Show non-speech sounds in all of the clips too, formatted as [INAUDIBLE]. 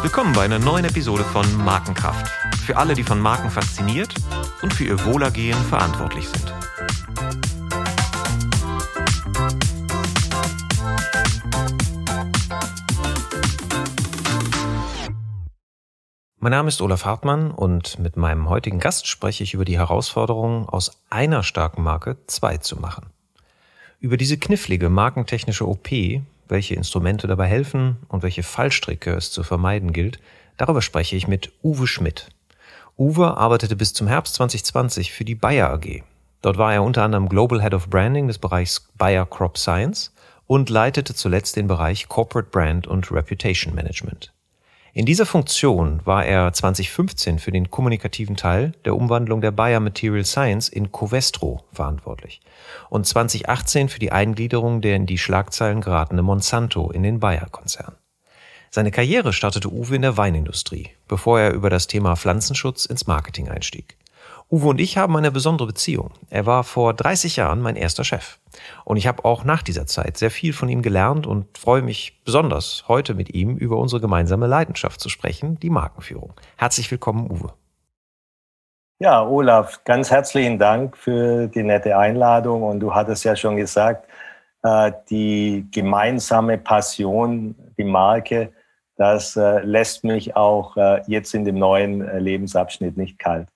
Willkommen bei einer neuen Episode von Markenkraft. Für alle, die von Marken fasziniert und für ihr Wohlergehen verantwortlich sind. Mein Name ist Olaf Hartmann und mit meinem heutigen Gast spreche ich über die Herausforderung, aus einer starken Marke zwei zu machen. Über diese knifflige markentechnische OP, welche Instrumente dabei helfen und welche Fallstricke es zu vermeiden gilt, darüber spreche ich mit Uwe Schmidt. Uwe arbeitete bis zum Herbst 2020 für die Bayer AG. Dort war er unter anderem Global Head of Branding des Bereichs Bayer Crop Science und leitete zuletzt den Bereich Corporate Brand und Reputation Management. In dieser Funktion war er 2015 für den kommunikativen Teil der Umwandlung der Bayer Material Science in Covestro verantwortlich und 2018 für die Eingliederung der in die Schlagzeilen geratene Monsanto in den Bayer-Konzern. Seine Karriere startete Uwe in der Weinindustrie, bevor er über das Thema Pflanzenschutz ins Marketing einstieg. Uwe und ich haben eine besondere Beziehung. Er war vor 30 Jahren mein erster Chef. Und ich habe auch nach dieser Zeit sehr viel von ihm gelernt und freue mich besonders, heute mit ihm über unsere gemeinsame Leidenschaft zu sprechen, die Markenführung. Herzlich willkommen, Uwe. Ja, Olaf, ganz herzlichen Dank für die nette Einladung. Und du hattest ja schon gesagt, äh, die gemeinsame Passion, die Marke, das äh, lässt mich auch äh, jetzt in dem neuen Lebensabschnitt nicht kalt.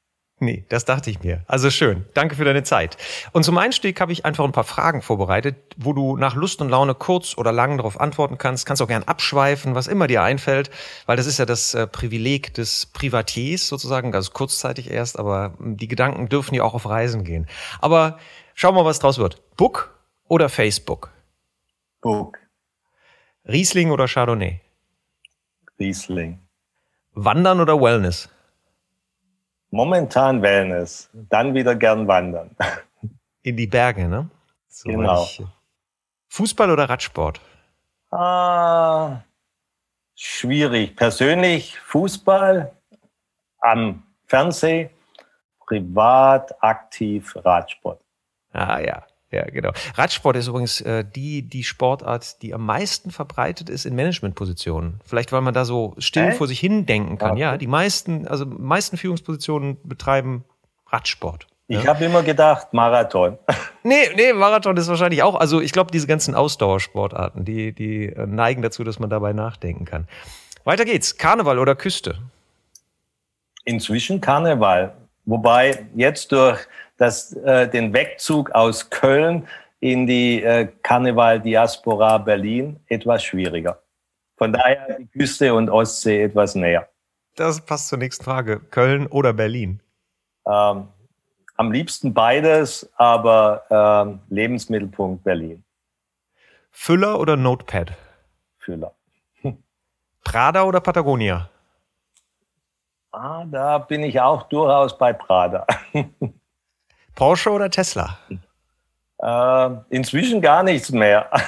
Nee, das dachte ich mir. Also schön. Danke für deine Zeit. Und zum Einstieg habe ich einfach ein paar Fragen vorbereitet, wo du nach Lust und Laune kurz oder lang darauf antworten kannst. Kannst auch gern abschweifen, was immer dir einfällt, weil das ist ja das äh, Privileg des Privatiers sozusagen, also kurzzeitig erst, aber die Gedanken dürfen ja auch auf Reisen gehen. Aber schau mal, was draus wird. Book oder Facebook? Book. Riesling oder Chardonnay? Riesling. Wandern oder Wellness? Momentan Wellness, dann wieder gern wandern. In die Berge, ne? So genau. Fußball oder Radsport? Ah, schwierig. Persönlich Fußball am Fernseh, privat aktiv Radsport. Ah ja. Ja, genau. Radsport ist übrigens äh, die, die Sportart, die am meisten verbreitet ist in Managementpositionen. Vielleicht, weil man da so still äh? vor sich hin denken kann. Okay. Ja, die meisten, also meisten Führungspositionen betreiben Radsport. Ich ja? habe immer gedacht, Marathon. [LAUGHS] Nee, nee, Marathon ist wahrscheinlich auch. Also ich glaube, diese ganzen Ausdauersportarten, die, die äh, neigen dazu, dass man dabei nachdenken kann. Weiter geht's. Karneval oder Küste? Inzwischen Karneval. Wobei jetzt durch das, äh, den Wegzug aus Köln in die äh, Karneval-Diaspora Berlin etwas schwieriger. Von daher die Küste und Ostsee etwas näher. Das passt zur nächsten Frage. Köln oder Berlin? Ähm, am liebsten beides, aber ähm, Lebensmittelpunkt Berlin. Füller oder Notepad? Füller. [LAUGHS] Prada oder Patagonia? Ah, da bin ich auch durchaus bei Prada. [LAUGHS] Porsche oder Tesla? Äh, inzwischen gar nichts mehr. [LAUGHS]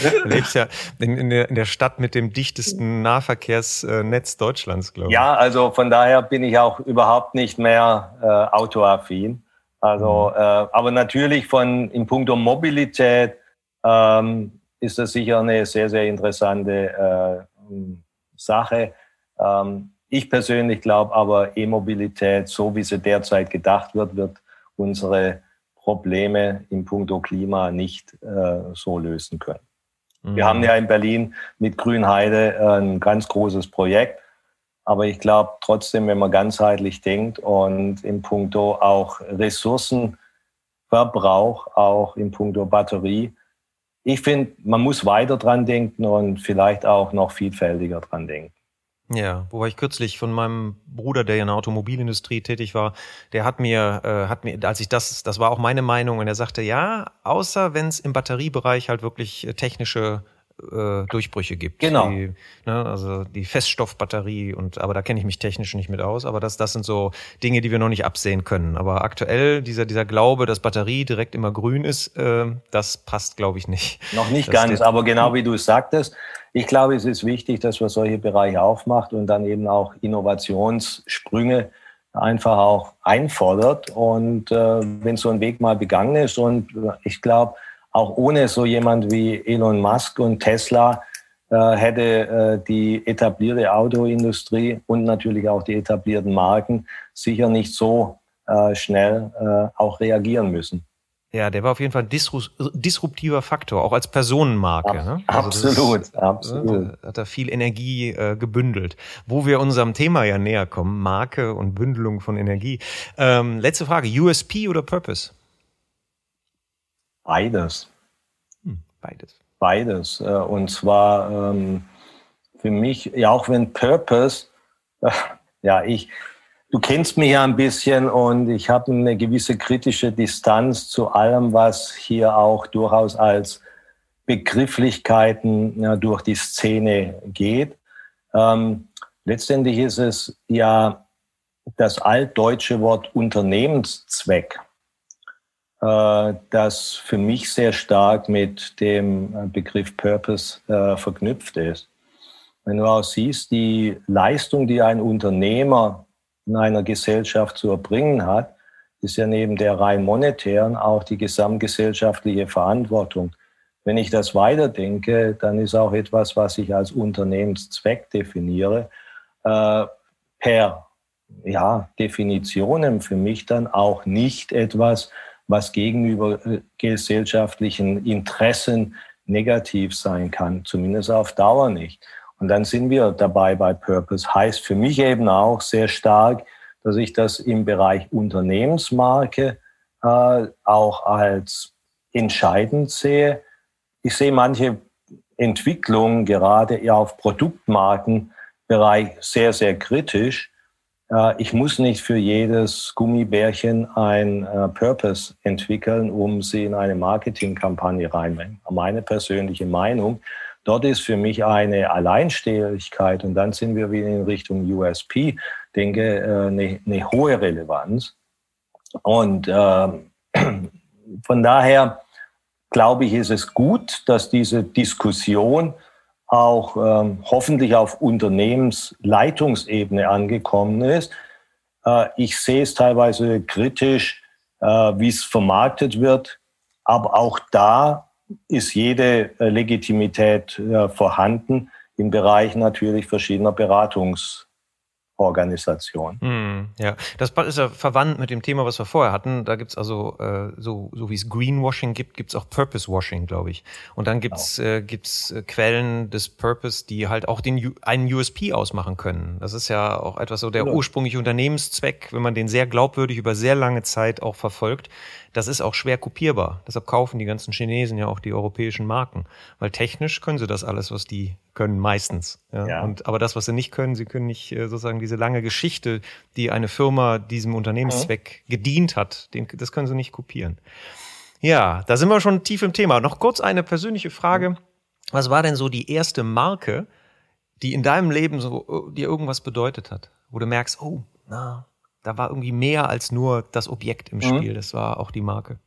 Also, du lebst ja in, der, Stadt mit dem dichtesten Nahverkehrsnetz Deutschlands, glaube ich. Ja, also von daher bin ich auch überhaupt nicht mehr äh, autoaffin. Also, mhm. äh, aber natürlich von in puncto Mobilität ähm, ist das sicher eine sehr, sehr interessante äh, Sache. Ähm, ich persönlich glaube aber, E-Mobilität, so wie sie derzeit gedacht wird, wird unsere Probleme im Punkto Klima nicht äh, so lösen können. Mhm. Wir haben ja in Berlin mit Grünheide äh, ein ganz großes Projekt. Aber ich glaube trotzdem, wenn man ganzheitlich denkt und im Punkto auch Ressourcenverbrauch, auch im Punkto Batterie, ich finde, man muss weiter dran denken und vielleicht auch noch vielfältiger dran denken. Ja, wobei ich kürzlich von meinem Bruder, der in der Automobilindustrie tätig war, der hat mir, äh, hat mir, als ich das, das war auch meine Meinung, und er sagte, ja, außer wenn es im Batteriebereich halt wirklich äh, technische äh, Durchbrüche gibt. Genau. Die, ne, also die Feststoffbatterie und aber da kenne ich mich technisch nicht mit aus, aber das, das sind so Dinge, die wir noch nicht absehen können. Aber aktuell dieser, dieser Glaube, dass Batterie direkt immer grün ist, äh, das passt, glaube ich, nicht. Noch nicht das ganz, aber genau wie du es sagtest, ich glaube, es ist wichtig, dass man solche Bereiche aufmacht und dann eben auch Innovationssprünge einfach auch einfordert. Und äh, wenn so ein Weg mal begangen ist und ich glaube, auch ohne so jemand wie Elon Musk und Tesla äh, hätte äh, die etablierte Autoindustrie und natürlich auch die etablierten Marken sicher nicht so äh, schnell äh, auch reagieren müssen. Ja, der war auf jeden Fall ein disruptiver Faktor, auch als Personenmarke. Ne? Also absolut, ist, absolut. Äh, hat er viel Energie äh, gebündelt. Wo wir unserem Thema ja näher kommen, Marke und Bündelung von Energie. Ähm, letzte Frage, USP oder Purpose? Beides. Hm, beides. Beides. Äh, und zwar ähm, für mich, ja auch wenn Purpose, äh, [LAUGHS] ja, ich, du kennst mich ja ein bisschen und ich habe eine gewisse kritische Distanz zu allem, was hier auch durchaus als Begrifflichkeiten ja, durch die Szene geht. Ähm, letztendlich ist es ja das altdeutsche Wort Unternehmenszweck. Äh, das für mich sehr stark mit dem äh, Begriff Purpose äh, verknüpft ist. Wenn du auch siehst, die Leistung, die ein Unternehmer in einer Gesellschaft zu erbringen hat, ist ja neben der rein monetären auch die gesamtgesellschaftliche Verantwortung. Wenn ich das weiterdenke, dann ist auch etwas, was ich als Unternehmenszweck definiere, per ja, Definitionen für mich dann auch nicht etwas, was gegenüber äh, gesellschaftlichen Interessen negativ sein kann, zumindest auf Dauer nicht. Und dann sind wir dabei bei Purpose. Heißt für mich eben auch sehr stark, dass ich das im Bereich Unternehmensmarke äh, auch als entscheidend sehe. Ich sehe manche Entwicklungen gerade auf Produktmarkenbereich sehr, sehr kritisch. Äh, ich muss nicht für jedes Gummibärchen ein äh, Purpose entwickeln, um sie in eine Marketingkampagne reinzunehmen. Meine persönliche Meinung. Dort ist für mich eine Alleinstehigkeit und dann sind wir wieder in Richtung USP, denke, äh, eine, eine hohe Relevanz. Und äh, [CLEARS THROAT] von daher glaube ich, ist es gut, dass diese Diskussion auch ähm, hoffentlich auf Unternehmensleitungsebene angekommen ist. Äh, ich sehe es teilweise kritisch, äh, wie es vermarktet wird, aber auch da ist jede äh, Legitimität äh, vorhanden im Bereich natürlich verschiedener Beratungs Organisation. Mm, ja, das ist ja verwandt mit dem Thema, was wir vorher hatten. Da gibt's also, äh, so, so wie es Greenwashing gibt, gibt's auch Purpose-Washing, glaube ich. Und dann gibt's genau. äh, gibt's äh, Quellen des Purpose, die halt auch den einen USP ausmachen können. Das ist ja auch etwas so der genau. ursprüngliche Unternehmenszweck, wenn man den sehr glaubwürdig über sehr lange Zeit auch verfolgt, das ist auch schwer kopierbar. Deshalb kaufen die ganzen Chinesen ja auch die europäischen Marken, weil technisch können sie das alles, was die können, meistens. Ja? ja. Und, aber das, was sie nicht können, sie können nicht äh, sozusagen diese lange Geschichte, die eine Firma diesem Unternehmenszweck mhm. gedient hat, den, das können sie nicht kopieren. Ja, da sind wir schon tief im Thema. Noch kurz eine persönliche Frage. Was war denn so die erste Marke, die in deinem Leben so äh, dir irgendwas bedeutet hat? Wo du merkst, oh, na, da war irgendwie mehr als nur das Objekt im mhm. Spiel. Das war auch die Marke.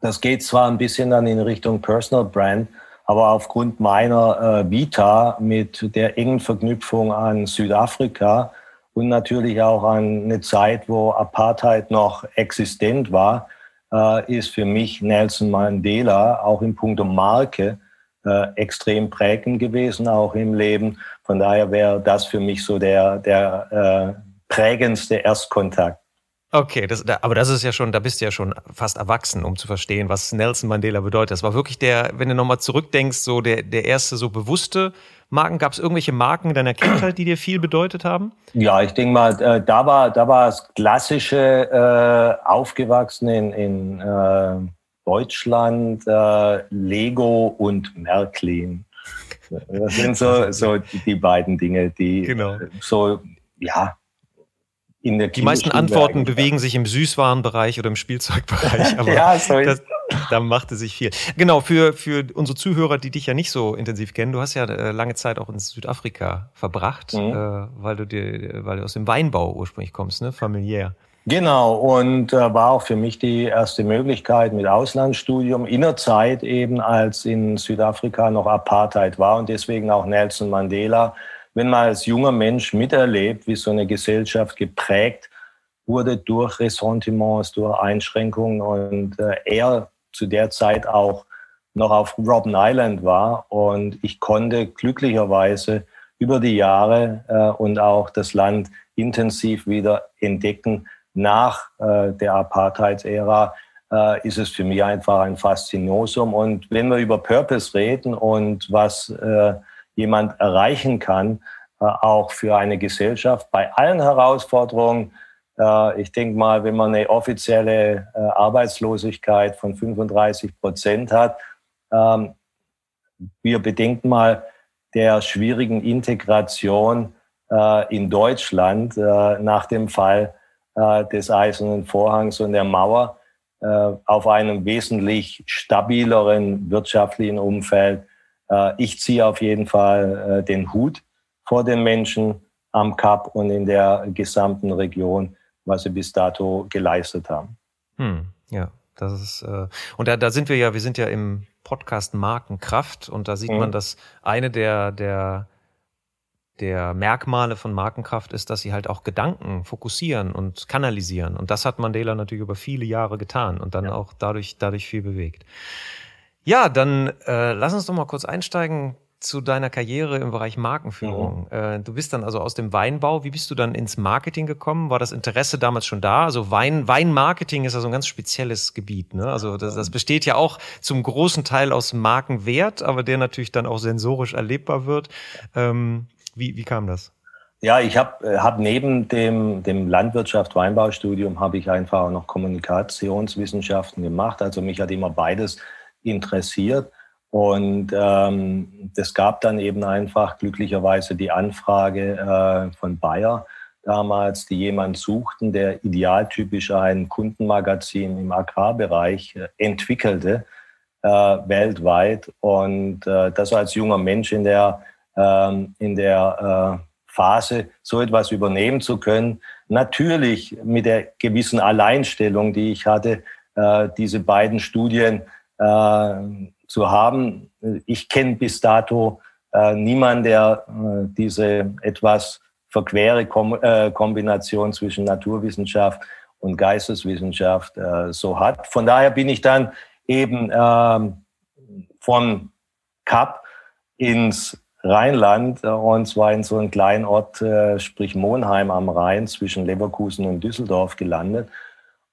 Das geht zwar ein bisschen dann in Richtung Personal Brand, aber aufgrund meiner äh, Vita mit der engen Verknüpfung an Südafrika und natürlich auch an eine Zeit, wo Apartheid noch existent war, äh, ist für mich Nelson Mandela auch in puncto Marke äh, extrem prägend gewesen, auch im Leben. Von daher wäre das für mich so der, der äh, prägendste Erstkontakt. Okay, das, da, aber das ist ja schon, da bist du ja schon fast erwachsen, um zu verstehen, was Nelson Mandela bedeutet. Das war wirklich der, wenn du nochmal zurückdenkst, so der, der erste so bewusste Marken. Gab es irgendwelche Marken deiner Kindheit, die dir viel bedeutet haben? Ja, ich denke mal, äh, da war, da war das klassische äh, aufgewachsen in, in äh, Deutschland, äh, Lego und Märklin. Das sind so, so die, beiden Dinge, die genau. so, ja, in Die meisten Antworten bewegen sich im Süßwarenbereich oder im Spielzeugbereich, [LAUGHS] aber ja, das, da machte sich viel. Genau, für, für unsere Zuhörer, die dich ja nicht so intensiv kennen, du hast ja äh, lange Zeit auch in Südafrika verbracht, mhm. äh, weil, du dir, weil du aus dem Weinbau ursprünglich kommst, ne? familiär. Genau, und äh, war auch für mich die erste Möglichkeit mit Auslandsstudium in der Zeit eben, als in Südafrika noch Apartheid war und deswegen auch Nelson Mandela wenn man als junger Mensch miterlebt, wie so eine Gesellschaft geprägt wurde durch Ressentiments, durch Einschränkungen und äh, er zu der Zeit auch noch auf Robben Island war und ich konnte glücklicherweise über die Jahre äh, und auch das Land intensiv wieder entdecken. Nach äh, der Apartheid-Ära äh, ist es für mich einfach ein Faszinosum. Und wenn wir über Purpose reden und was äh, jemand erreichen kann, äh, auch für eine Gesellschaft bei allen Herausforderungen, äh, ich denke mal, wenn man eine offizielle äh, Arbeitslosigkeit von 35 Prozent hat, ähm, wir bedenken mal der schwierigen Integration in Deutschland nach dem Fall des Eisernen Vorhangs und der Mauer auf einem wesentlich stabileren wirtschaftlichen Umfeld. Ich ziehe auf jeden Fall den Hut vor den Menschen am Kap und in der gesamten Region was sie bis dato geleistet haben. Hm, ja, das ist, äh, und da, da sind wir ja, wir sind ja im Podcast Markenkraft und da sieht mhm. man, dass eine der, der, der Merkmale von Markenkraft ist, dass sie halt auch Gedanken fokussieren und kanalisieren. Und das hat Mandela natürlich über viele Jahre getan und dann ja. auch dadurch, dadurch viel bewegt. Ja, dann äh, lass uns doch mal kurz einsteigen zu deiner Karriere im Bereich Markenführung. Mhm. Äh, du bist dann also aus dem Weinbau. Wie bist du dann ins Marketing gekommen? War das Interesse damals schon da? Also Wein, Weinmarketing ist also ein ganz spezielles Gebiet. Ne? Also das, das besteht ja auch zum großen Teil aus Markenwert, aber der natürlich dann auch sensorisch erlebbar wird. Ähm, wie, wie kam das? Ja, ich habe äh, hab neben dem, dem Landwirtschaft Weinbaustudium habe ich einfach auch noch Kommunikationswissenschaften gemacht. Also mich hat immer beides interessiert. Und ähm, das gab dann eben einfach glücklicherweise die Anfrage äh, von Bayer damals, die jemand suchten, der idealtypisch ein Kundenmagazin im Agrarbereich äh, entwickelte, äh, weltweit. Und äh, das als junger Mensch in der, ähm, in der äh, Phase so etwas übernehmen zu können, natürlich mit der gewissen Alleinstellung, die ich hatte, äh, diese beiden Studien zu haben. Ich kenne bis dato äh, niemanden, der äh, diese etwas verquere Kom äh, Kombination zwischen Naturwissenschaft und Geisteswissenschaft äh, so hat. Von daher bin ich dann eben ähm, von Kap ins Rheinland äh, und zwar in so einem kleinen Ort, äh, sprich Monheim am Rhein zwischen Leverkusen und Düsseldorf gelandet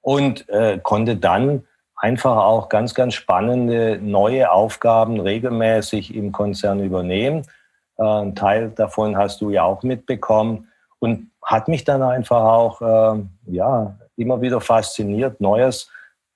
und konnte dann einfach auch ganz, ganz spannende neue Aufgaben regelmäßig im Konzern übernehmen. Äh, ein Teil davon hast du ja auch mitbekommen und hat mich dann einfach auch äh, ja, immer wieder fasziniert, Neues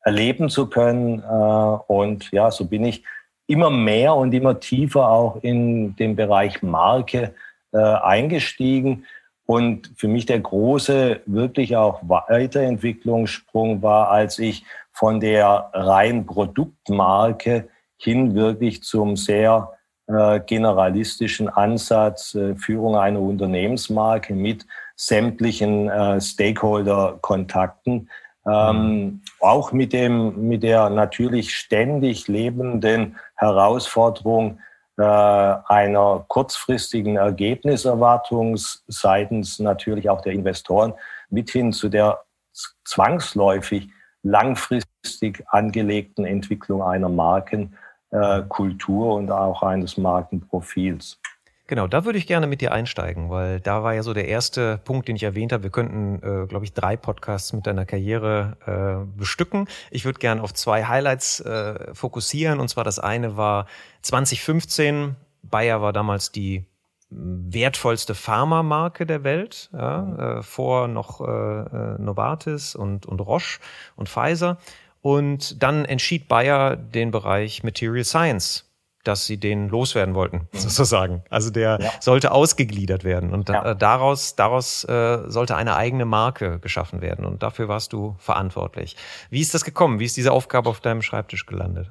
erleben zu können. Äh, und ja, so bin ich immer mehr und immer tiefer auch in den Bereich Marke eingestiegen. Und für mich der große, wirklich auch Weiterentwicklungssprung war, als ich von der rein Produktmarke hin wirklich zum sehr äh, generalistischen Ansatz, äh, Führung einer Unternehmensmarke mit sämtlichen äh, Stakeholder-Kontakten. Ähm, mhm. Auch mit, dem, mit der natürlich ständig lebenden Herausforderung äh, einer kurzfristigen Ergebniserwartung seitens natürlich auch der Investoren mit hin zu der zwangsläufig langfristig angelegten Entwicklung einer Markenkultur und auch eines Markenprofils. Genau, da würde ich gerne mit dir einsteigen, weil da war ja so der erste Punkt, den ich erwähnt habe. Wir könnten, äh, glaube ich, drei Podcasts mit deiner Karriere äh, bestücken. Ich würde gerne auf zwei Highlights äh, fokussieren. Und zwar das eine war 2015. Bayer war damals die wertvollste Pharmamarke der Welt, ja, äh, vor noch äh, äh, Novartis und, und Roche und Pfizer. Und dann entschied Bayer den Bereich Material Science, dass sie den loswerden wollten, mhm. sozusagen. Also der ja. sollte ausgegliedert werden und ja. daraus, daraus äh, sollte eine eigene Marke geschaffen werden. Und dafür warst du verantwortlich. Wie ist das gekommen? Wie ist diese Aufgabe auf deinem Schreibtisch gelandet?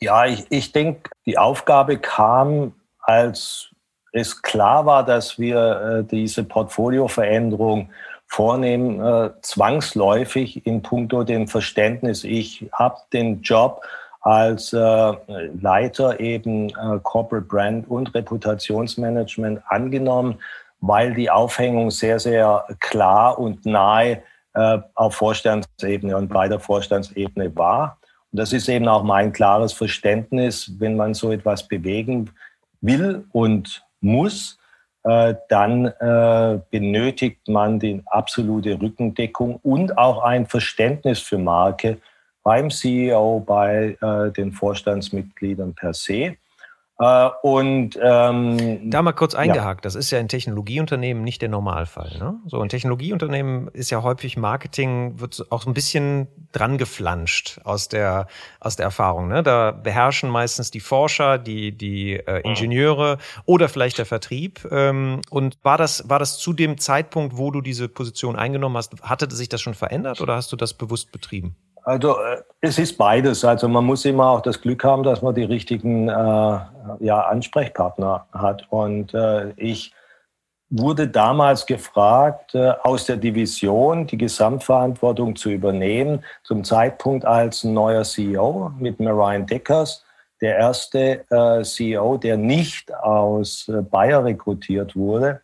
Ja, ich, ich denke, die Aufgabe kam als es klar war, dass wir äh, diese Portfolioveränderung vornehmen, äh, zwangsläufig in puncto dem Verständnis. Ich habe den Job als äh, Leiter eben äh, Corporate Brand und Reputationsmanagement angenommen, weil die Aufhängung sehr, sehr klar und nahe äh, auf Vorstandsebene und bei der Vorstandsebene war. das ist eben auch mein klares Verständnis, wenn man so etwas bewegen will und muss, äh, dann äh, benötigt man die absolute Rückendeckung und auch ein Verständnis für Marke beim CEO, bei äh, den Vorstandsmitgliedern per se. Äh, und ähm, da mal kurz eingehakt, ja. das ist ja in Technologieunternehmen nicht der Normalfall. Ne? So in Technologieunternehmen ist ja häufig Marketing, wird auch so ein bisschen dran geflanscht aus der, aus der Erfahrung. Ne? Da beherrschen meistens die Forscher, die, die äh. Ingenieure oder vielleicht der Vertrieb. Ähm, und war das, war das zu dem Zeitpunkt, wo du diese Position eingenommen hast, hatte sich das schon verändert oder hast du das bewusst betrieben? Also äh, es ist beides. Also man muss immer auch das Glück haben, dass man die richtigen äh, ja, Ansprechpartner hat. Und äh, ich wurde damals gefragt, äh, aus der Division die Gesamtverantwortung zu übernehmen, zum Zeitpunkt als neuer CEO mit Marian Deckers, der erste äh, CEO, der nicht aus äh, Bayer rekrutiert wurde,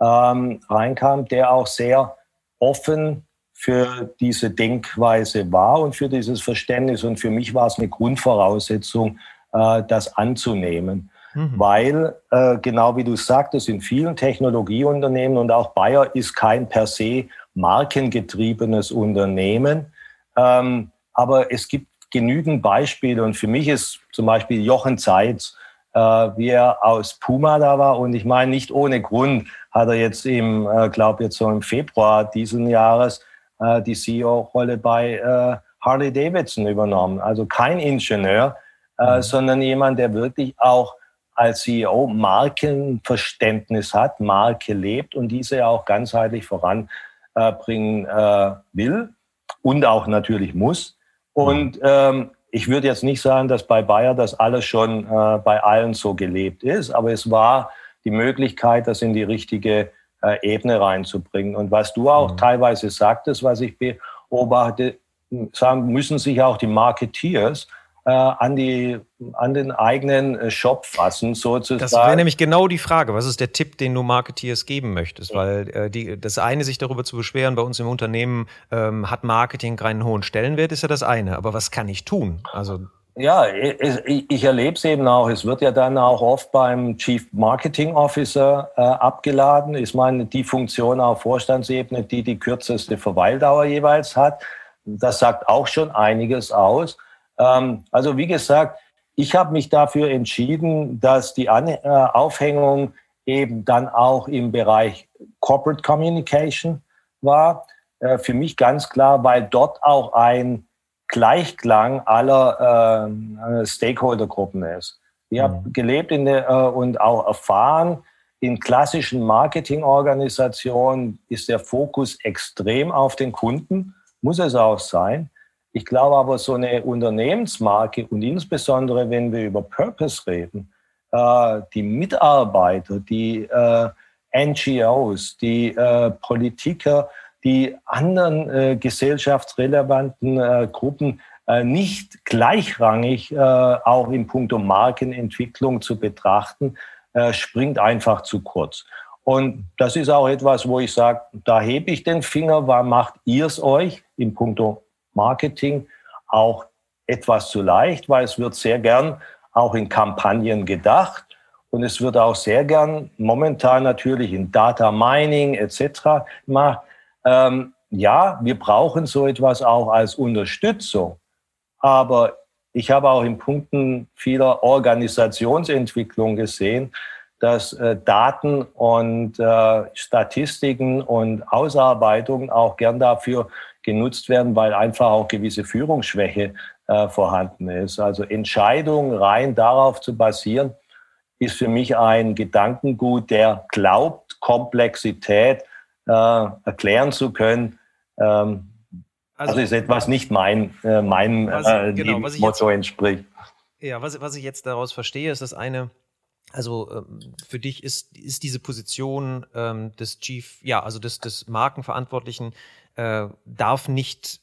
ähm, reinkam, der auch sehr offen für diese Denkweise war und für dieses Verständnis. Und für mich war es eine Grundvoraussetzung, äh, das anzunehmen. Mhm. Weil, äh, genau wie du sagtest, in vielen Technologieunternehmen und auch Bayer ist kein per se markengetriebenes Unternehmen. Ähm, aber es gibt genügend Beispiele und für mich ist zum Beispiel Jochen Zeitz, äh, wie er aus Puma da war und ich meine nicht ohne Grund hat er jetzt im, äh, glaube jetzt so im Februar diesen Jahres äh, die CEO-Rolle bei äh, Harley Davidson übernommen. Also kein Ingenieur, äh, mhm. sondern jemand, der wirklich auch als CEO Markenverständnis hat, Marke lebt und diese auch ganzheitlich voranbringen äh, will und auch natürlich muss. Und mhm. ähm, ich würde jetzt nicht sagen, dass bei Bayer das alles schon äh, bei allen so gelebt ist, aber es war die Möglichkeit, das in die richtige äh, Ebene reinzubringen. Und was du auch mhm. teilweise sagtest, was ich beobachte, sagen, müssen sich auch die Marketeers äh, an, die, an den eigenen äh, Shop fassen, sozusagen. Das wäre nämlich genau die Frage. Was ist der Tipp, den du Marketeers geben möchtest? Weil äh, die, das eine, sich darüber zu beschweren, bei uns im Unternehmen ähm, hat Marketing keinen hohen Stellenwert, ist ja das eine. Aber was kann ich tun? Also ja, ich, erlebe es eben auch. Es wird ja dann auch oft beim Chief Marketing Officer äh, abgeladen. Ich meine, die Funktion auf Vorstandsebene, die die kürzeste Verweildauer jeweils hat, das sagt auch schon einiges aus. Ähm, also wie gesagt, ich habe mich dafür entschieden, dass die An äh, Aufhängung eben dann auch im Bereich Corporate Communication war. Äh, für mich ganz klar, weil dort auch ein Gleichklang aller äh, Stakeholdergruppen ist. Ich habe mhm. gelebt in der, äh, und auch erfahren, in klassischen Marketingorganisationen ist der Fokus extrem auf den Kunden, muss es auch sein. Ich glaube aber, so eine Unternehmensmarke und insbesondere, wenn wir über Purpose reden, äh, die Mitarbeiter, die äh, NGOs, die äh, Politiker, die anderen äh, gesellschaftsrelevanten äh, Gruppen äh, nicht gleichrangig äh, auch in puncto Markenentwicklung zu betrachten, äh, springt einfach zu kurz. Und das ist auch etwas, wo ich sage, da hebe ich den Finger, weil macht ihr es euch in puncto Marketing auch etwas zu leicht, weil es wird sehr gern auch in Kampagnen gedacht und es wird auch sehr gern momentan natürlich in Data Mining etc. gemacht. Ähm, ja, wir brauchen so etwas auch als Unterstützung. Aber ich habe auch in Punkten vieler Organisationsentwicklung gesehen, dass äh, Daten und äh, Statistiken und Ausarbeitungen auch gern dafür genutzt werden, weil einfach auch gewisse Führungsschwäche äh, vorhanden ist. Also Entscheidungen rein darauf zu basieren, ist für mich ein Gedankengut, der glaubt, Komplexität äh, erklären zu können. Ähm, also, also ist etwas nicht mein, äh, meinem äh, genau, Motto entspricht. Ja, was, was ich jetzt daraus verstehe, ist das eine, also ähm, für dich ist, ist diese Position ähm, des Chief, ja, also des, des Markenverantwortlichen, äh, darf nicht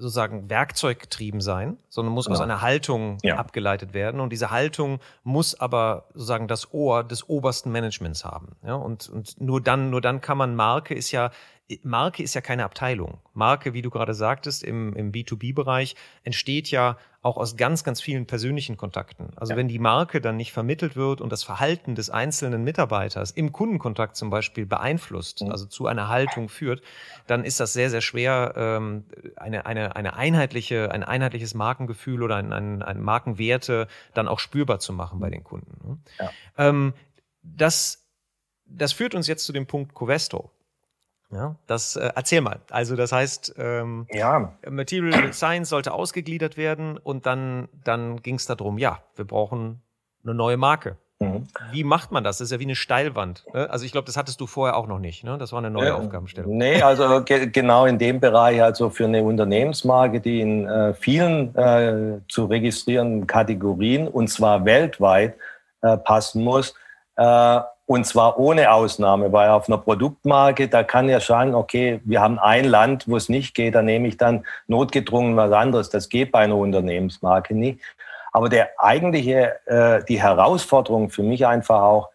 sozusagen werkzeuggetrieben sein, sondern muss genau. aus einer Haltung ja. abgeleitet werden. Und diese Haltung muss aber sozusagen das Ohr des obersten Managements haben. Ja? Und, und nur dann, nur dann kann man Marke ist ja Marke ist ja keine Abteilung. Marke, wie du gerade sagtest, im, im B2B-Bereich entsteht ja auch aus ganz, ganz vielen persönlichen Kontakten. Also ja. wenn die Marke dann nicht vermittelt wird und das Verhalten des einzelnen Mitarbeiters im Kundenkontakt zum Beispiel beeinflusst, mhm. also zu einer Haltung führt, dann ist das sehr, sehr schwer, ähm, eine, eine, eine einheitliche, ein einheitliches Markengefühl oder ein, ein, ein Markenwerte dann auch spürbar zu machen bei den Kunden. Ne? Ja. Ähm, das, das führt uns jetzt zu dem Punkt Covesto. Ja, das äh, erzähl mal. Also das heißt, ähm, ja. Material Science sollte ausgegliedert werden und dann, dann ging es darum, ja, wir brauchen eine neue Marke. Mhm. Wie macht man das? Das ist ja wie eine Steilwand. Ne? Also ich glaube, das hattest du vorher auch noch nicht. Ne? Das war eine neue ja, Aufgabenstellung. Nee, also ge genau in dem Bereich, also für eine Unternehmensmarke, die in äh, vielen äh, zu registrierenden Kategorien und zwar weltweit äh, passen muss, äh, und zwar ohne Ausnahme, weil auf einer Produktmarke, da kann ja scheinen, okay, wir haben ein Land, wo es nicht geht, da nehme ich dann notgedrungen was anderes. Das geht bei einer Unternehmensmarke nicht. Aber der eigentliche, äh, die Herausforderung für mich einfach auch,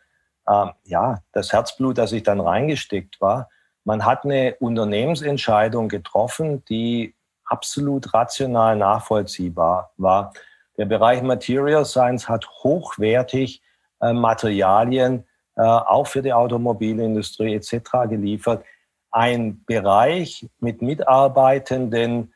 äh, ja, das Herzblut, das ich dann reingesteckt war. Man hat eine Unternehmensentscheidung getroffen, die absolut rational nachvollziehbar war. Der Bereich Material Science hat hochwertig äh, Materialien auch für die Automobilindustrie etc. geliefert. Ein Bereich mit Mitarbeitenden,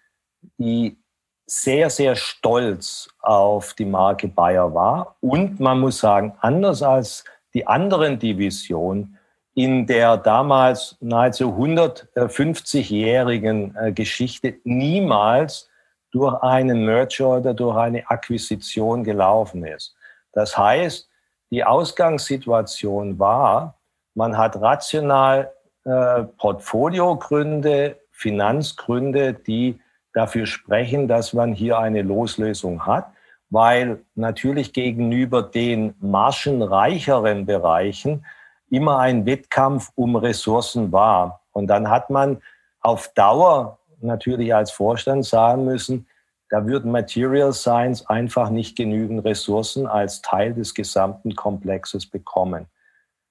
die sehr, sehr stolz auf die Marke Bayer war. Und man muss sagen, anders als die anderen Divisionen, in der damals nahezu 150-jährigen äh, Geschichte niemals durch einen Merger oder durch eine Akquisition gelaufen ist. Das heißt, die Ausgangssituation war, man hat rational äh, Portfoliogründe, Finanzgründe, die dafür sprechen, dass man hier eine Loslösung hat, weil natürlich gegenüber den margenreicheren Bereichen immer ein Wettkampf um Ressourcen war. Und dann hat man auf Dauer natürlich als Vorstand sagen müssen, da würden Material Science einfach nicht genügend Ressourcen als Teil des gesamten Komplexes bekommen.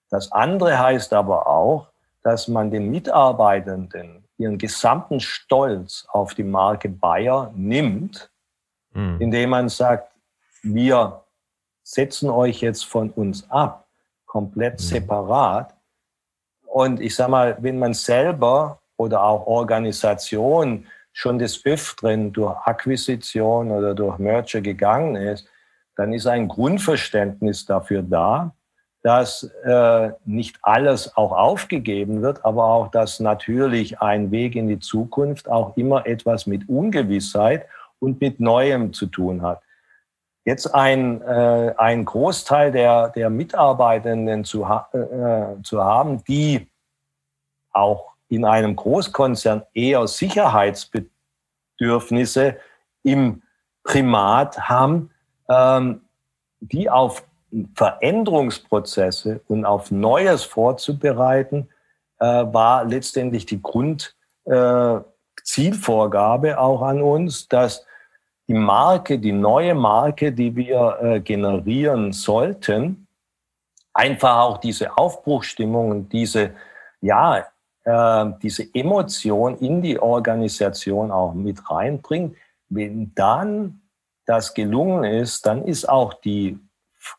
Das andere heißt aber auch, dass man den Mitarbeitenden ihren gesamten Stolz auf die Marke Bayer nimmt, mhm. indem man sagt, wir setzen euch jetzt von uns ab, komplett mhm. separat. Und ich sage mal, wenn man selber oder auch Organisation schon des Öfteren durch Akquisition oder durch Merger gegangen ist, dann ist ein Grundverständnis dafür da, dass äh, nicht alles auch aufgegeben wird, aber auch, dass natürlich ein Weg in die Zukunft auch immer etwas mit Ungewissheit und mit Neuem zu tun hat. Jetzt ein, äh, ein Großteil der, der Mitarbeitenden zu, ha äh, zu haben, die auch in einem Großkonzern eher Sicherheitsbedürfnisse im Primat haben, ähm, die auf Veränderungsprozesse und auf Neues vorzubereiten, äh, war letztendlich die Grundzielvorgabe äh, auch an uns, dass die Marke, die neue Marke, die wir äh, generieren sollten, einfach auch diese Aufbruchstimmung und diese, ja, äh, diese Emotion in die Organisation auch mit reinbringt. Wenn dann das gelungen ist, dann ist auch die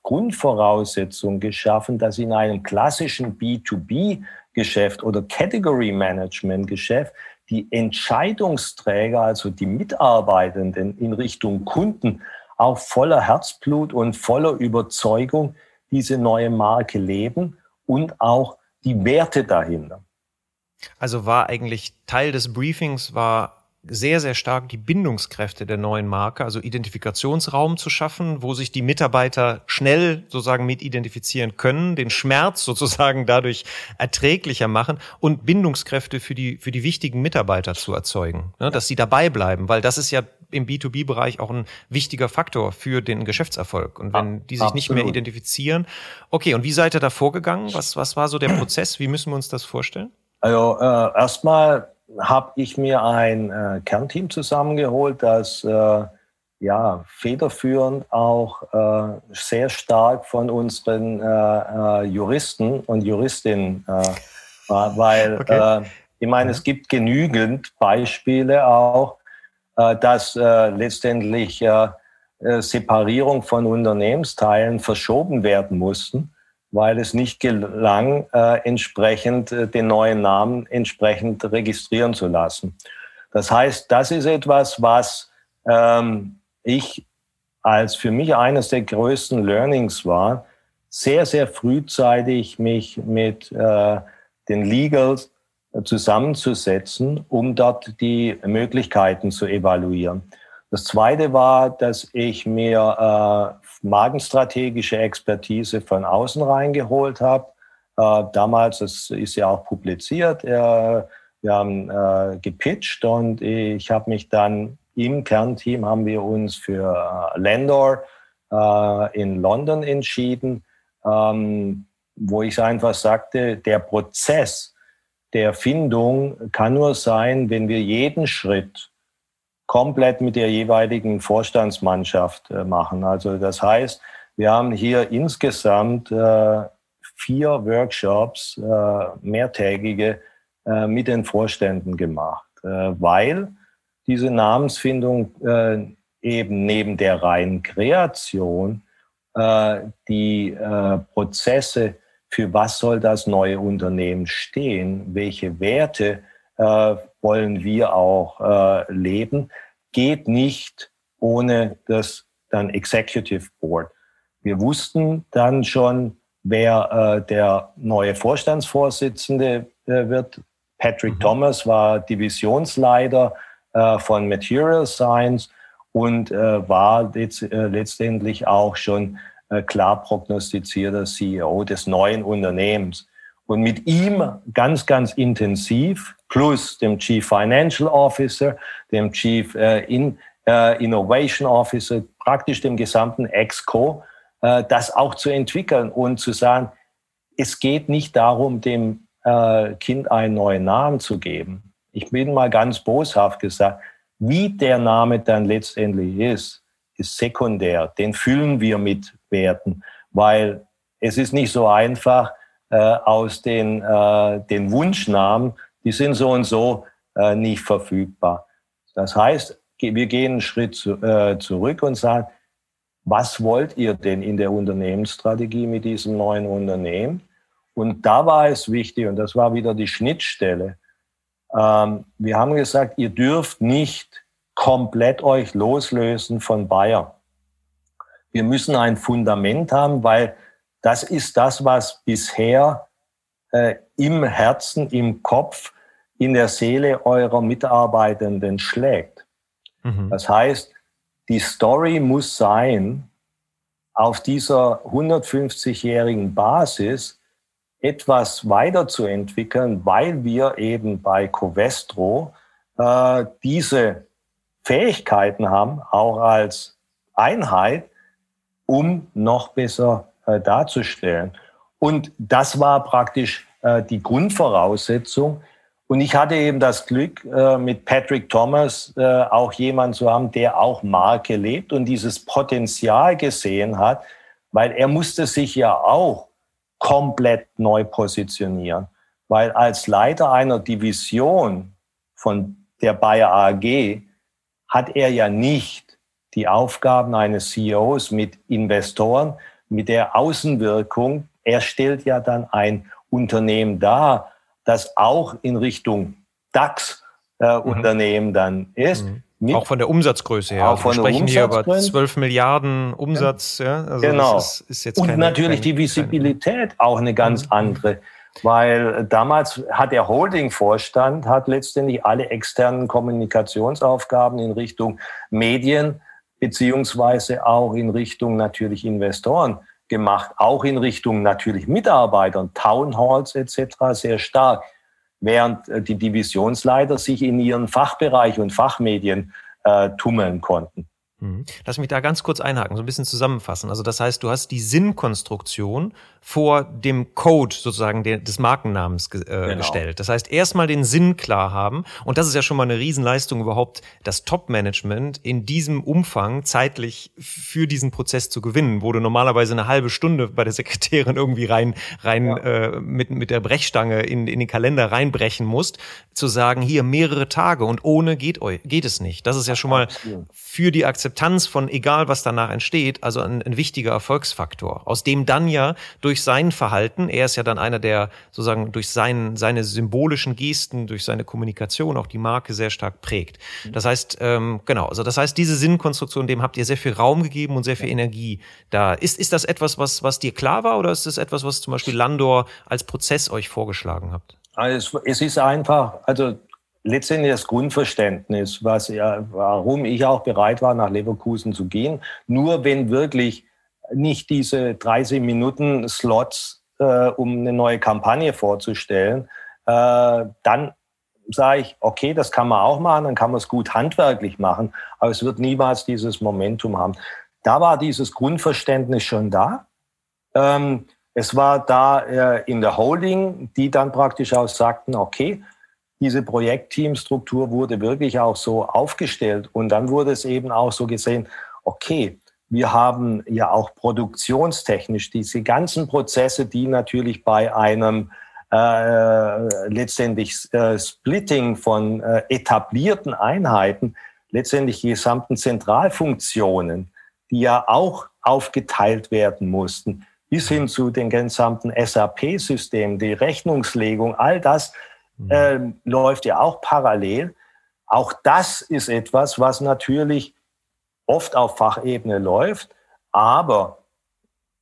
Grundvoraussetzung geschaffen, dass in einem klassischen B2B-Geschäft oder Category Management-Geschäft die Entscheidungsträger, also die Mitarbeitenden in Richtung Kunden, auch voller Herzblut und voller Überzeugung diese neue Marke leben und auch die Werte dahinter. Also war eigentlich Teil des Briefings war sehr, sehr stark die Bindungskräfte der neuen Marke, also Identifikationsraum zu schaffen, wo sich die Mitarbeiter schnell sozusagen mit identifizieren können, den Schmerz [LAUGHS] sozusagen dadurch erträglicher machen und Bindungskräfte für die, für die wichtigen Mitarbeiter zu erzeugen, ne, dass sie dabei bleiben, weil das ist ja im B2B-Bereich auch ein wichtiger Faktor für den Geschäftserfolg. Und wenn die sich Absolut. nicht mehr identifizieren, okay, und wie seid ihr da vorgegangen? Was, was war so der [CLEARS THROAT] Prozess? Wie müssen wir uns das vorstellen? Also äh, erstmal habe ich mir ein äh, Kernteam zusammengeholt, das äh, ja federführend auch äh, sehr stark von unseren äh, äh, Juristen und Juristinnen war, weil okay. Ich meine, es gibt genügend Beispiele auch, dass letztendlich Separierung von Unternehmensteilen verschoben werden mussten, weil es nicht gelang, entsprechend den neuen Namen entsprechend registrieren zu lassen. Das heißt, das ist etwas, was ähm, ich als für mich eines der größten Learnings war, sehr, sehr frühzeitig mich mit äh, den Legals zusammenzusetzen, um dort die Möglichkeiten zu evaluieren. Das Zweite war, dass ich mir äh, markenstrategische Expertise von außen reingeholt habe. Äh, damals, das ist ja auch publiziert, äh, wir haben äh, gepitcht und ich habe mich dann im Kernteam haben wir uns für äh, Landor äh, in London entschieden, ähm, wo ich einfach sagte, der Prozess der Findung kann nur sein, wenn wir jeden Schritt komplett mit der jeweiligen Vorstandsmannschaft äh, machen. Also das heißt, wir haben hier insgesamt äh, vier Workshops, äh, mehrtägige, mit den Vorständen gemacht, weil diese Namensfindung eben neben der reinen Kreation die Prozesse für was soll das neue Unternehmen stehen, welche Werte wollen wir auch äh, leben, geht nicht ohne das dann Executive Board. Wir wussten dann schon, wer äh, der neue Vorstandsvorsitzende äh, wird. Patrick mhm. Thomas war Divisionsleiter äh, von Material Science und äh, war letzt, letztendlich auch schon äh, klar prognostizierter CEO des neuen Unternehmens. Und mit ihm ganz, ganz intensiv, plus dem Chief Financial Officer, dem Chief äh, In, äh, Innovation Officer, praktisch dem gesamten Exco, äh, das auch zu entwickeln und zu sagen, es geht nicht darum, dem Kind einen neuen Namen zu geben. Ich bin mal ganz boshaft gesagt, wie der Name dann letztendlich ist, ist sekundär. Den füllen wir mit Werten, weil es ist nicht so einfach äh, aus den, äh, den Wunschnamen, die sind so und so äh, nicht verfügbar. Das heißt, wir gehen einen Schritt zu, äh, zurück und sagen, was wollt ihr denn in der Unternehmensstrategie mit diesem neuen Unternehmen? Und da war es wichtig, und das war wieder die Schnittstelle. Ähm, wir haben gesagt, ihr dürft nicht komplett euch loslösen von Bayer. Wir müssen ein Fundament haben, weil das ist das, was bisher äh, im Herzen, im Kopf, in der Seele eurer Mitarbeitenden schlägt. Mhm. Das heißt, die Story muss sein, auf dieser 150-jährigen Basis etwas weiterzuentwickeln, weil wir eben bei Covestro äh, diese Fähigkeiten haben, auch als Einheit, um noch besser äh, darzustellen. Und das war praktisch äh, die Grundvoraussetzung. Und ich hatte eben das Glück, äh, mit Patrick Thomas äh, auch jemanden zu haben, der auch Marke lebt und dieses Potenzial gesehen hat, weil er musste sich ja auch komplett neu positionieren. Weil als Leiter einer Division von der Bayer AG hat er ja nicht die Aufgaben eines CEOs mit Investoren, mit der Außenwirkung. Er stellt ja dann ein Unternehmen dar, das auch in Richtung DAX-Unternehmen äh, mhm. dann ist. Mhm. auch von der Umsatzgröße her. Auch also von wir sprechen hier über 12 Milliarden Umsatz. Ja. Also genau. Ist, ist Und keine, natürlich keine, die Visibilität auch eine ganz mhm. andere. Weil damals hat der Holding-Vorstand hat letztendlich alle externen Kommunikationsaufgaben in Richtung Medien beziehungsweise auch in Richtung natürlich Investoren gemacht, auch in Richtung natürlich Mitarbeitern, Townhalls etc. sehr stark, während äh, die Divisionsleiter sich in ihren Fachbereich und Fachmedien äh, tummeln konnten. Mhm. Lass mich da ganz kurz einhaken, so ein bisschen zusammenfassen. Also das heißt, du hast die Sinnkonstruktion vor dem Code sozusagen des Markennamens ge äh, genau. gestellt. Das heißt, erstmal den Sinn klar haben. Und das ist ja schon mal eine Riesenleistung überhaupt, das Top-Management in diesem Umfang zeitlich für diesen Prozess zu gewinnen, wo du normalerweise eine halbe Stunde bei der Sekretärin irgendwie rein, rein ja. äh, mit, mit der Brechstange in, in den Kalender reinbrechen musst, zu sagen, hier mehrere Tage und ohne geht, geht es nicht. Das ist ja schon mal für die Akzeptanz Akzeptanz von egal, was danach entsteht, also ein, ein wichtiger Erfolgsfaktor, aus dem dann ja durch sein Verhalten, er ist ja dann einer, der sozusagen durch sein, seine symbolischen Gesten, durch seine Kommunikation auch die Marke sehr stark prägt. Mhm. Das heißt, ähm, genau, also das heißt, diese Sinnkonstruktion, dem habt ihr sehr viel Raum gegeben und sehr viel Energie da. Ist, ist das etwas, was, was dir klar war oder ist das etwas, was zum Beispiel Landor als Prozess euch vorgeschlagen habt? Also es ist einfach, also letztendlich das Grundverständnis, was warum ich auch bereit war, nach Leverkusen zu gehen. Nur wenn wirklich nicht diese 30 Minuten Slots, äh, um eine neue Kampagne vorzustellen, äh, dann sage ich, okay, das kann man auch machen, dann kann man es gut handwerklich machen, aber es wird niemals dieses Momentum haben. Da war dieses Grundverständnis schon da. Ähm, es war da äh, in der Holding, die dann praktisch auch sagten, okay, diese Projektteamstruktur wurde wirklich auch so aufgestellt. Und dann wurde es eben auch so gesehen, okay, wir haben ja auch produktionstechnisch diese ganzen Prozesse, die natürlich bei einem äh, letztendlich äh, Splitting von äh, etablierten Einheiten, letztendlich die gesamten Zentralfunktionen, die ja auch aufgeteilt werden mussten, bis hin zu den gesamten SAP-Systemen, die Rechnungslegung, all das Mhm. äh, läuft ja auch parallel. Auch das ist etwas, was natürlich oft auf Fachebene läuft, aber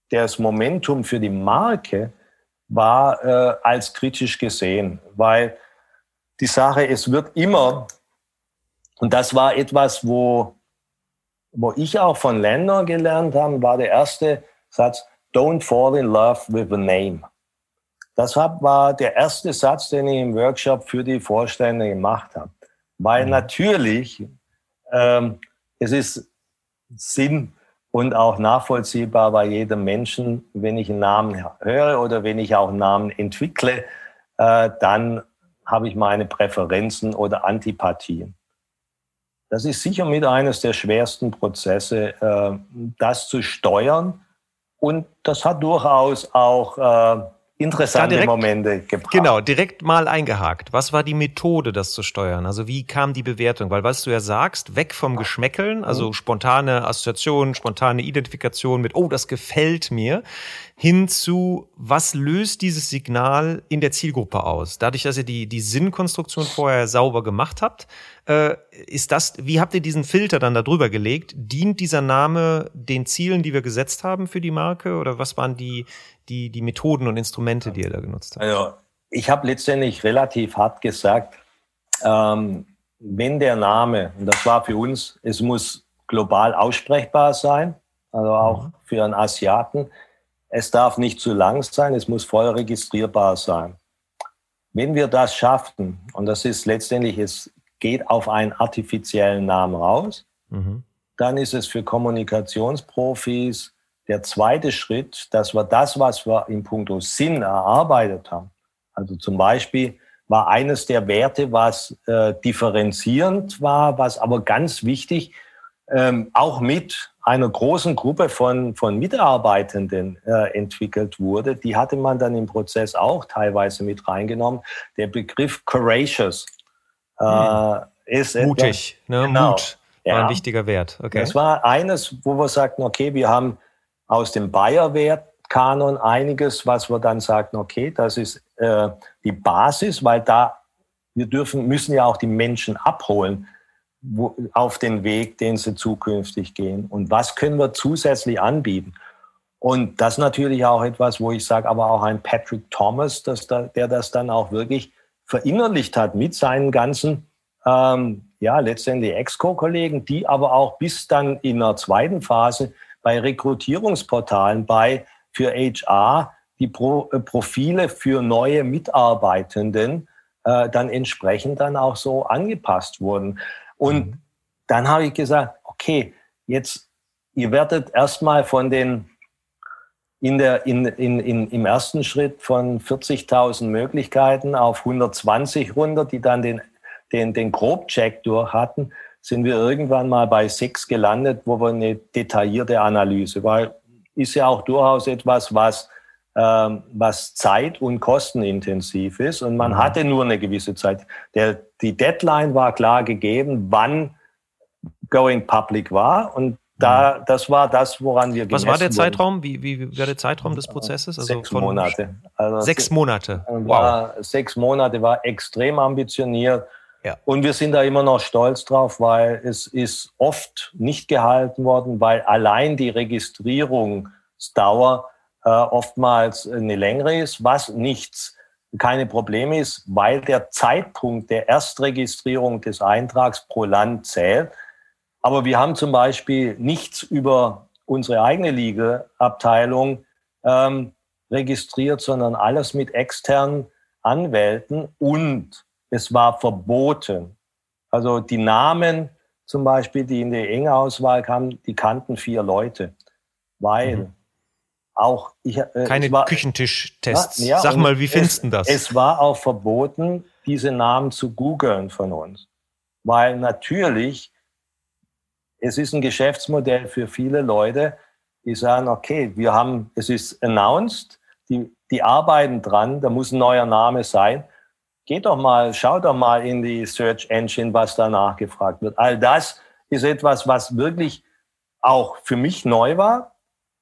das Momentum für die Marke war äh, als kritisch gesehen, weil die Sache, es wird immer, und das war etwas, wo, wo ich auch von Ländern gelernt habe, war der erste Satz, don't fall in love with a name. Das war der erste Satz, den ich im Workshop für die Vorstände gemacht habe. Weil mhm. natürlich, ähm, es ist Sinn und auch nachvollziehbar bei jedem Menschen, wenn ich einen Namen höre oder wenn ich auch einen Namen entwickle, äh, dann habe ich meine Präferenzen oder Antipathien. Das ist sicher mit eines der schwersten Prozesse, äh, das zu steuern. Und das hat durchaus auch äh, interessante direkt, Momente gebracht. Genau, direkt mal eingehakt. Was war die Methode, das zu steuern? Also wie kam die Bewertung? Weil was du ja sagst, weg vom Geschmäckeln, also mhm. spontane Assoziation, spontane Identifikation mit, oh, das gefällt mir, hin zu, was löst dieses Signal in der Zielgruppe aus? Dadurch, dass ihr die, die Sinnkonstruktion vorher sauber gemacht habt, äh, ist das, wie habt ihr diesen Filter dann da drüber gelegt? Dient dieser Name den Zielen, die wir gesetzt haben für die Marke? Oder was waren die, die, die Methoden und Instrumente, die ihr da genutzt habt? Also, ich habe letztendlich relativ hart gesagt, ähm, wenn der Name, und das war für uns, es muss global aussprechbar sein, also auch mhm. für einen Asiaten, es darf nicht zu lang sein, es muss voll registrierbar sein. Wenn wir das schaffen, und das ist letztendlich, es geht auf einen artifiziellen Namen raus, mhm. dann ist es für Kommunikationsprofis der zweite Schritt, dass wir das, was wir in puncto Sinn erarbeitet haben, also zum Beispiel war eines der Werte, was äh, differenzierend war, was aber ganz wichtig ähm, auch mit einer großen Gruppe von, von Mitarbeitenden äh, entwickelt wurde. Die hatte man dann im Prozess auch teilweise mit reingenommen. Der Begriff courageous äh, hm. ist mutig, etwas, ne? Genau, Mut war ja. ein wichtiger Wert. Okay. Das war eines, wo wir sagten, okay, wir haben aus dem Bayer-Wert-Kanon einiges, was wir dann sagten, okay, das ist äh, die Basis, weil da wir dürfen, müssen ja auch die Menschen abholen wo, auf den Weg, den sie zukünftig gehen. Und was können wir zusätzlich anbieten? Und das natürlich auch etwas, wo ich sage, aber auch ein Patrick Thomas, dass da, der das dann auch wirklich verinnerlicht hat mit seinen ganzen, ähm, ja, letztendlich Ex-Co-Kollegen, die aber auch bis dann in der zweiten Phase bei Rekrutierungsportalen, bei für HR die Pro, äh, Profile für neue Mitarbeitenden äh, dann entsprechend dann auch so angepasst wurden. Und mhm. dann habe ich gesagt, okay, jetzt, ihr werdet erstmal von den, in der, in, in, in, im ersten Schritt von 40.000 Möglichkeiten auf 120 runter, die dann den, den, den Grobcheck durch hatten, sind wir irgendwann mal bei sechs gelandet, wo wir eine detaillierte Analyse, weil ist ja auch durchaus etwas, was, ähm, was zeit- und kostenintensiv ist. Und man mhm. hatte nur eine gewisse Zeit. Der, die Deadline war klar gegeben, wann Going Public war. Und da, mhm. das war das, woran wir Was war der Zeitraum? Wie, wie, wie war der Zeitraum des Prozesses? Also sechs Monate. Also sechs Monate. Wow. sechs Monate war extrem ambitioniert. Ja. Und wir sind da immer noch stolz drauf, weil es ist oft nicht gehalten worden, weil allein die Registrierungsdauer äh, oftmals eine längere ist, was nichts, keine Probleme ist, weil der Zeitpunkt der Erstregistrierung des Eintrags pro Land zählt. Aber wir haben zum Beispiel nichts über unsere eigene Liga-Abteilung ähm, registriert, sondern alles mit externen Anwälten und es war verboten. Also die Namen zum Beispiel, die in die enge Auswahl kamen, die kannten vier Leute, weil mhm. auch ich äh, keine war, Küchentischtests. Ja, Sag mal, wie findest du das? Es war auch verboten, diese Namen zu googeln von uns, weil natürlich es ist ein Geschäftsmodell für viele Leute, die sagen, okay, wir haben, es ist announced, die, die arbeiten dran, da muss ein neuer Name sein Geht doch mal, schau doch mal in die Search Engine, was da nachgefragt wird. All das ist etwas, was wirklich auch für mich neu war,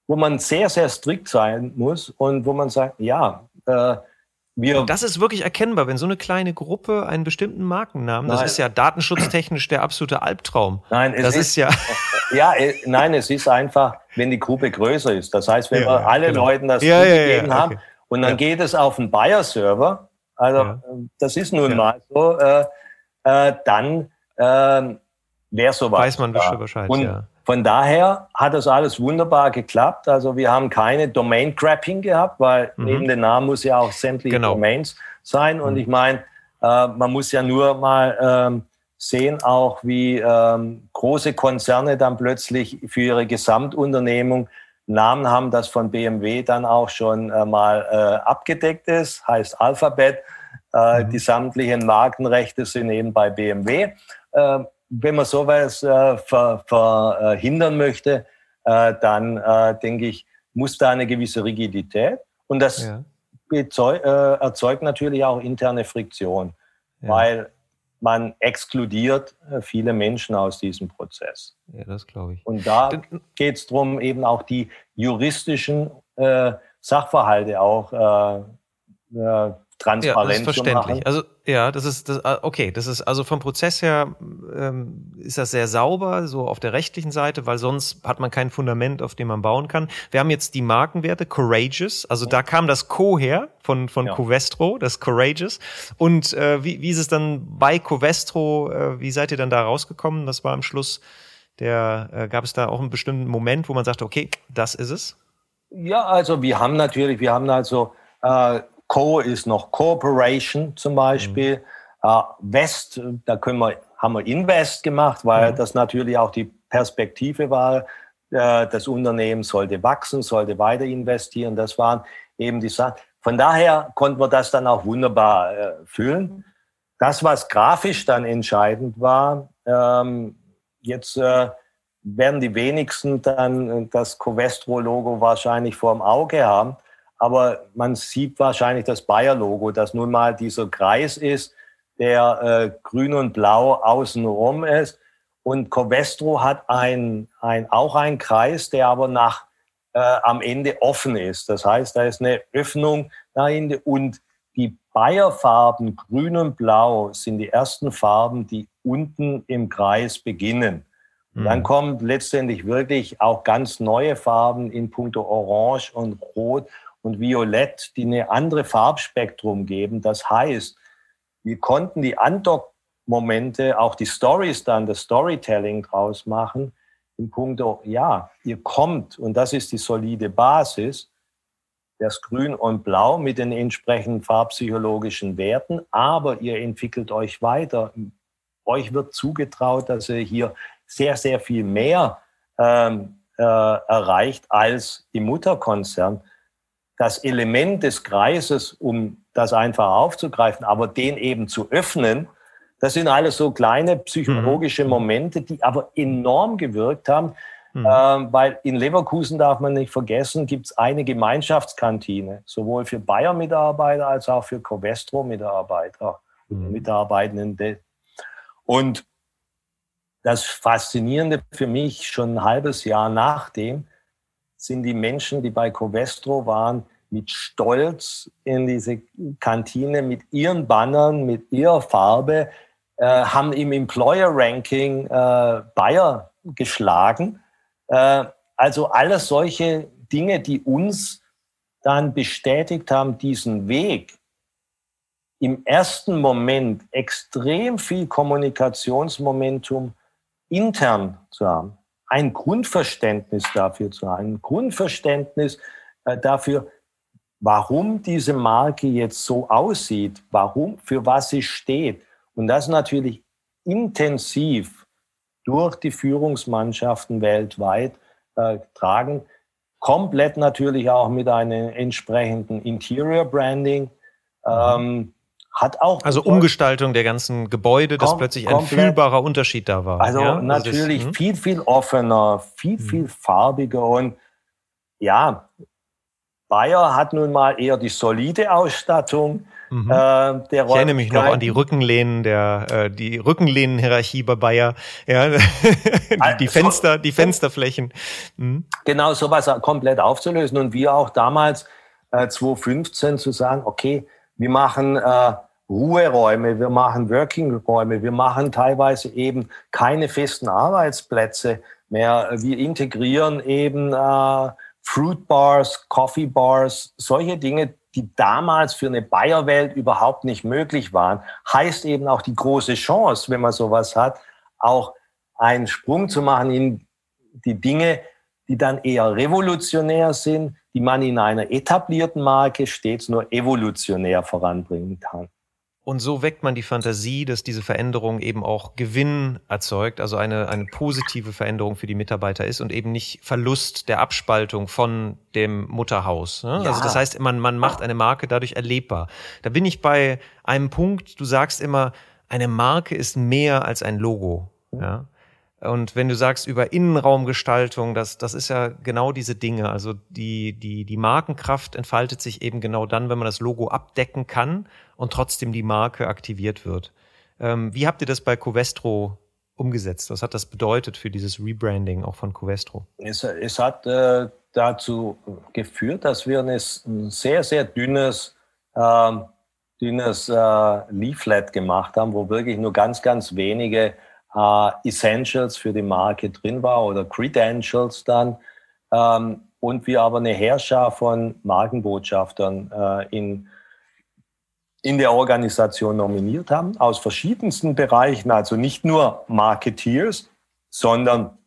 wo man sehr, sehr strikt sein muss und wo man sagt, ja, äh, wir. Das ist wirklich erkennbar, wenn so eine kleine Gruppe einen bestimmten Markennamen, nein. das ist ja datenschutztechnisch der absolute Albtraum. Nein, es das ist, ist ja. [LAUGHS] Ja, äh, nein, es ist einfach, wenn die Gruppe größer ist. Das heißt, wenn ja, wir alle genau. Leuten das ja, gegeben haben und dann geht es auf einen Bayer-Server, also ja. Ähm, das ist nun ja. mal so. Äh, äh, dann äh, wäre sowas. Weiß man da. Bescheid, Und ja. von daher hat das alles wunderbar geklappt. Also wir haben keine Domain-Crapping gehabt, weil mhm. neben dem Namen muss ja auch sämtliche genau. Domains sein. Und mhm. ich meine, äh, man muss ja nur mal ähm, sehen, auch wie ähm, große Konzerne dann plötzlich für ihre Gesamtunternehmung Namen haben, das von BMW dann auch schon äh, mal äh, abgedeckt ist, heißt Alphabet. Äh, mhm. Die sämtlichen Markenrechte sind eben bei BMW. Äh, wenn man sowas äh, ver, verhindern möchte, äh, dann denke ich, muss da eine gewisse Rigidität. Und das ja. erzeugt natürlich auch interne Friktion, ja. weil man exkludiert äh, viele Menschen aus diesem Prozess. Ja, das glaube ich. Und da geht es darum, eben auch die juristischen äh, Sachverhalte auch äh, äh, transparent ja, das ist verständlich. Also ja, das ist das, ah, okay. Das ist also vom Prozess her ähm, ist das sehr sauber, so auf der rechtlichen Seite, weil sonst hat man kein Fundament, auf dem man bauen kann. Wir haben jetzt die Markenwerte Courageous, also da kam das Co her von von ja. Covestro, das Courageous. Und äh, wie, wie ist es dann bei Covestro? Äh, wie seid ihr dann da rausgekommen? Das war am Schluss der äh, gab es da auch einen bestimmten Moment, wo man sagte, okay, das ist es. Ja, also wir haben natürlich, wir haben also äh, Co ist noch Corporation zum Beispiel. Mhm. Uh, West, da können wir, haben wir Invest gemacht, weil mhm. das natürlich auch die Perspektive war. Uh, das Unternehmen sollte wachsen, sollte weiter investieren. Das waren eben die Sachen. Von daher konnten wir das dann auch wunderbar äh, füllen. Das, was grafisch dann entscheidend war, ähm, jetzt äh, werden die wenigsten dann das Covestro-Logo wahrscheinlich vor dem Auge haben. Aber man sieht wahrscheinlich das Bayer-Logo, das nun mal dieser Kreis ist, der äh, grün und blau außenrum ist. Und Covestro hat ein, ein, auch einen Kreis, der aber nach, äh, am Ende offen ist. Das heißt, da ist eine Öffnung dahinter. Und die Bayer-Farben grün und blau sind die ersten Farben, die unten im Kreis beginnen. Mhm. Dann kommen letztendlich wirklich auch ganz neue Farben in puncto Orange und Rot und Violett, die eine andere Farbspektrum geben. Das heißt, wir konnten die Andock-Momente, auch die Stories dann, das Storytelling draus machen, im Punkt, ja, ihr kommt, und das ist die solide Basis, das Grün und Blau mit den entsprechenden farbpsychologischen Werten, aber ihr entwickelt euch weiter. Euch wird zugetraut, dass ihr hier sehr, sehr viel mehr ähm, äh, erreicht als im Mutterkonzern. Das Element des Kreises, um das einfach aufzugreifen, aber den eben zu öffnen, das sind alles so kleine psychologische mhm. Momente, die aber enorm gewirkt haben. Mhm. Ähm, weil in Leverkusen darf man nicht vergessen, gibt es eine Gemeinschaftskantine, sowohl für Bayer-Mitarbeiter als auch für Covestro-Mitarbeiter, mhm. Mitarbeitende. Und das Faszinierende für mich schon ein halbes Jahr nachdem sind die Menschen, die bei Covestro waren, mit Stolz in diese Kantine mit ihren Bannern, mit ihrer Farbe, äh, haben im Employer Ranking äh, Bayer geschlagen. Äh, also alles solche Dinge, die uns dann bestätigt haben, diesen Weg im ersten Moment extrem viel Kommunikationsmomentum intern zu haben, ein Grundverständnis dafür zu haben, ein Grundverständnis äh, dafür, warum diese Marke jetzt so aussieht, warum, für was sie steht. Und das natürlich intensiv durch die Führungsmannschaften weltweit äh, tragen. Komplett natürlich auch mit einem entsprechenden Interior Branding. Mhm. Ähm, hat auch. Also Umgestaltung der ganzen Gebäude, dass plötzlich ein fühlbarer Unterschied da war. Also ja? natürlich also das, hm? viel, viel offener, viel, hm. viel farbiger und ja, Bayer hat nun mal eher die solide Ausstattung. Mhm. Äh, ich erinnere mich noch an die Rückenlehnen der äh, die Rückenlehnenhierarchie bei Bayer, ja, [LAUGHS] die, die, Fenster, die Fensterflächen. Mhm. Genau, sowas komplett aufzulösen und wir auch damals äh, 2015 zu sagen, okay, wir machen äh, Ruheräume, wir machen Working-Räume, wir machen teilweise eben keine festen Arbeitsplätze mehr. Wir integrieren eben äh, Fruit Bars, Coffee Bars, solche Dinge, die damals für eine Bayerwelt überhaupt nicht möglich waren. Heißt eben auch die große Chance, wenn man sowas hat, auch einen Sprung zu machen in die Dinge, die dann eher revolutionär sind, die man in einer etablierten Marke stets nur evolutionär voranbringen kann. Und so weckt man die Fantasie, dass diese Veränderung eben auch Gewinn erzeugt, also eine, eine positive Veränderung für die Mitarbeiter ist und eben nicht Verlust der Abspaltung von dem Mutterhaus. Ne? Ja. Also das heißt, man, man macht eine Marke dadurch erlebbar. Da bin ich bei einem Punkt, du sagst immer, eine Marke ist mehr als ein Logo. Ja? Und wenn du sagst über Innenraumgestaltung, das, das ist ja genau diese Dinge. Also die, die, die Markenkraft entfaltet sich eben genau dann, wenn man das Logo abdecken kann und trotzdem die Marke aktiviert wird. Ähm, wie habt ihr das bei Covestro umgesetzt? Was hat das bedeutet für dieses Rebranding auch von Covestro? Es, es hat äh, dazu geführt, dass wir ein sehr, sehr dünnes, äh, dünnes äh, Leaflet gemacht haben, wo wirklich nur ganz, ganz wenige äh, Essentials für die Marke drin war oder Credentials dann. Ähm, und wir aber eine Herrscher von Markenbotschaftern äh, in, in der Organisation nominiert haben, aus verschiedensten Bereichen, also nicht nur Marketeers, sondern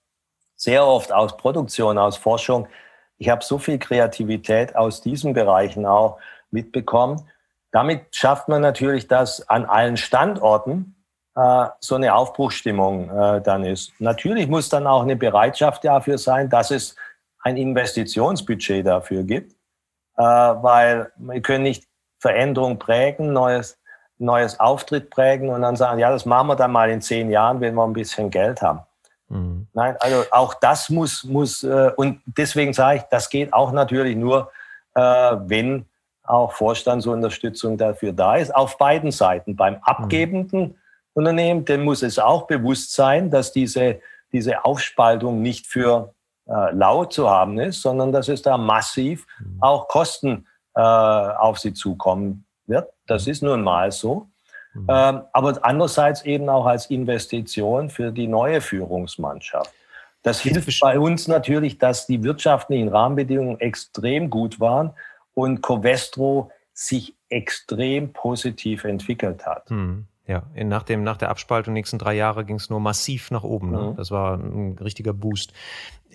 sehr oft aus Produktion, aus Forschung. Ich habe so viel Kreativität aus diesen Bereichen auch mitbekommen. Damit schafft man natürlich das an allen Standorten, so eine Aufbruchstimmung äh, dann ist. Natürlich muss dann auch eine Bereitschaft dafür sein, dass es ein Investitionsbudget dafür gibt, äh, weil wir können nicht Veränderung prägen, neues, neues Auftritt prägen und dann sagen, ja, das machen wir dann mal in zehn Jahren, wenn wir ein bisschen Geld haben. Mhm. Nein, also auch das muss, muss äh, und deswegen sage ich, das geht auch natürlich nur, äh, wenn auch Vorstandsunterstützung dafür da ist, auf beiden Seiten. Beim mhm. Abgebenden Unternehmen, dem muss es auch bewusst sein, dass diese, diese Aufspaltung nicht für äh, lau zu haben ist, sondern dass es da massiv mhm. auch Kosten äh, auf sie zukommen wird. Das ist nun mal so. Mhm. Ähm, aber andererseits eben auch als Investition für die neue Führungsmannschaft. Das hilft bei uns natürlich, dass die wirtschaftlichen Rahmenbedingungen extrem gut waren und Covestro sich extrem positiv entwickelt hat. Mhm. Ja, in, nach, dem, nach der Abspaltung nächsten drei Jahre ging es nur massiv nach oben. Ne? Mhm. Das war ein richtiger Boost.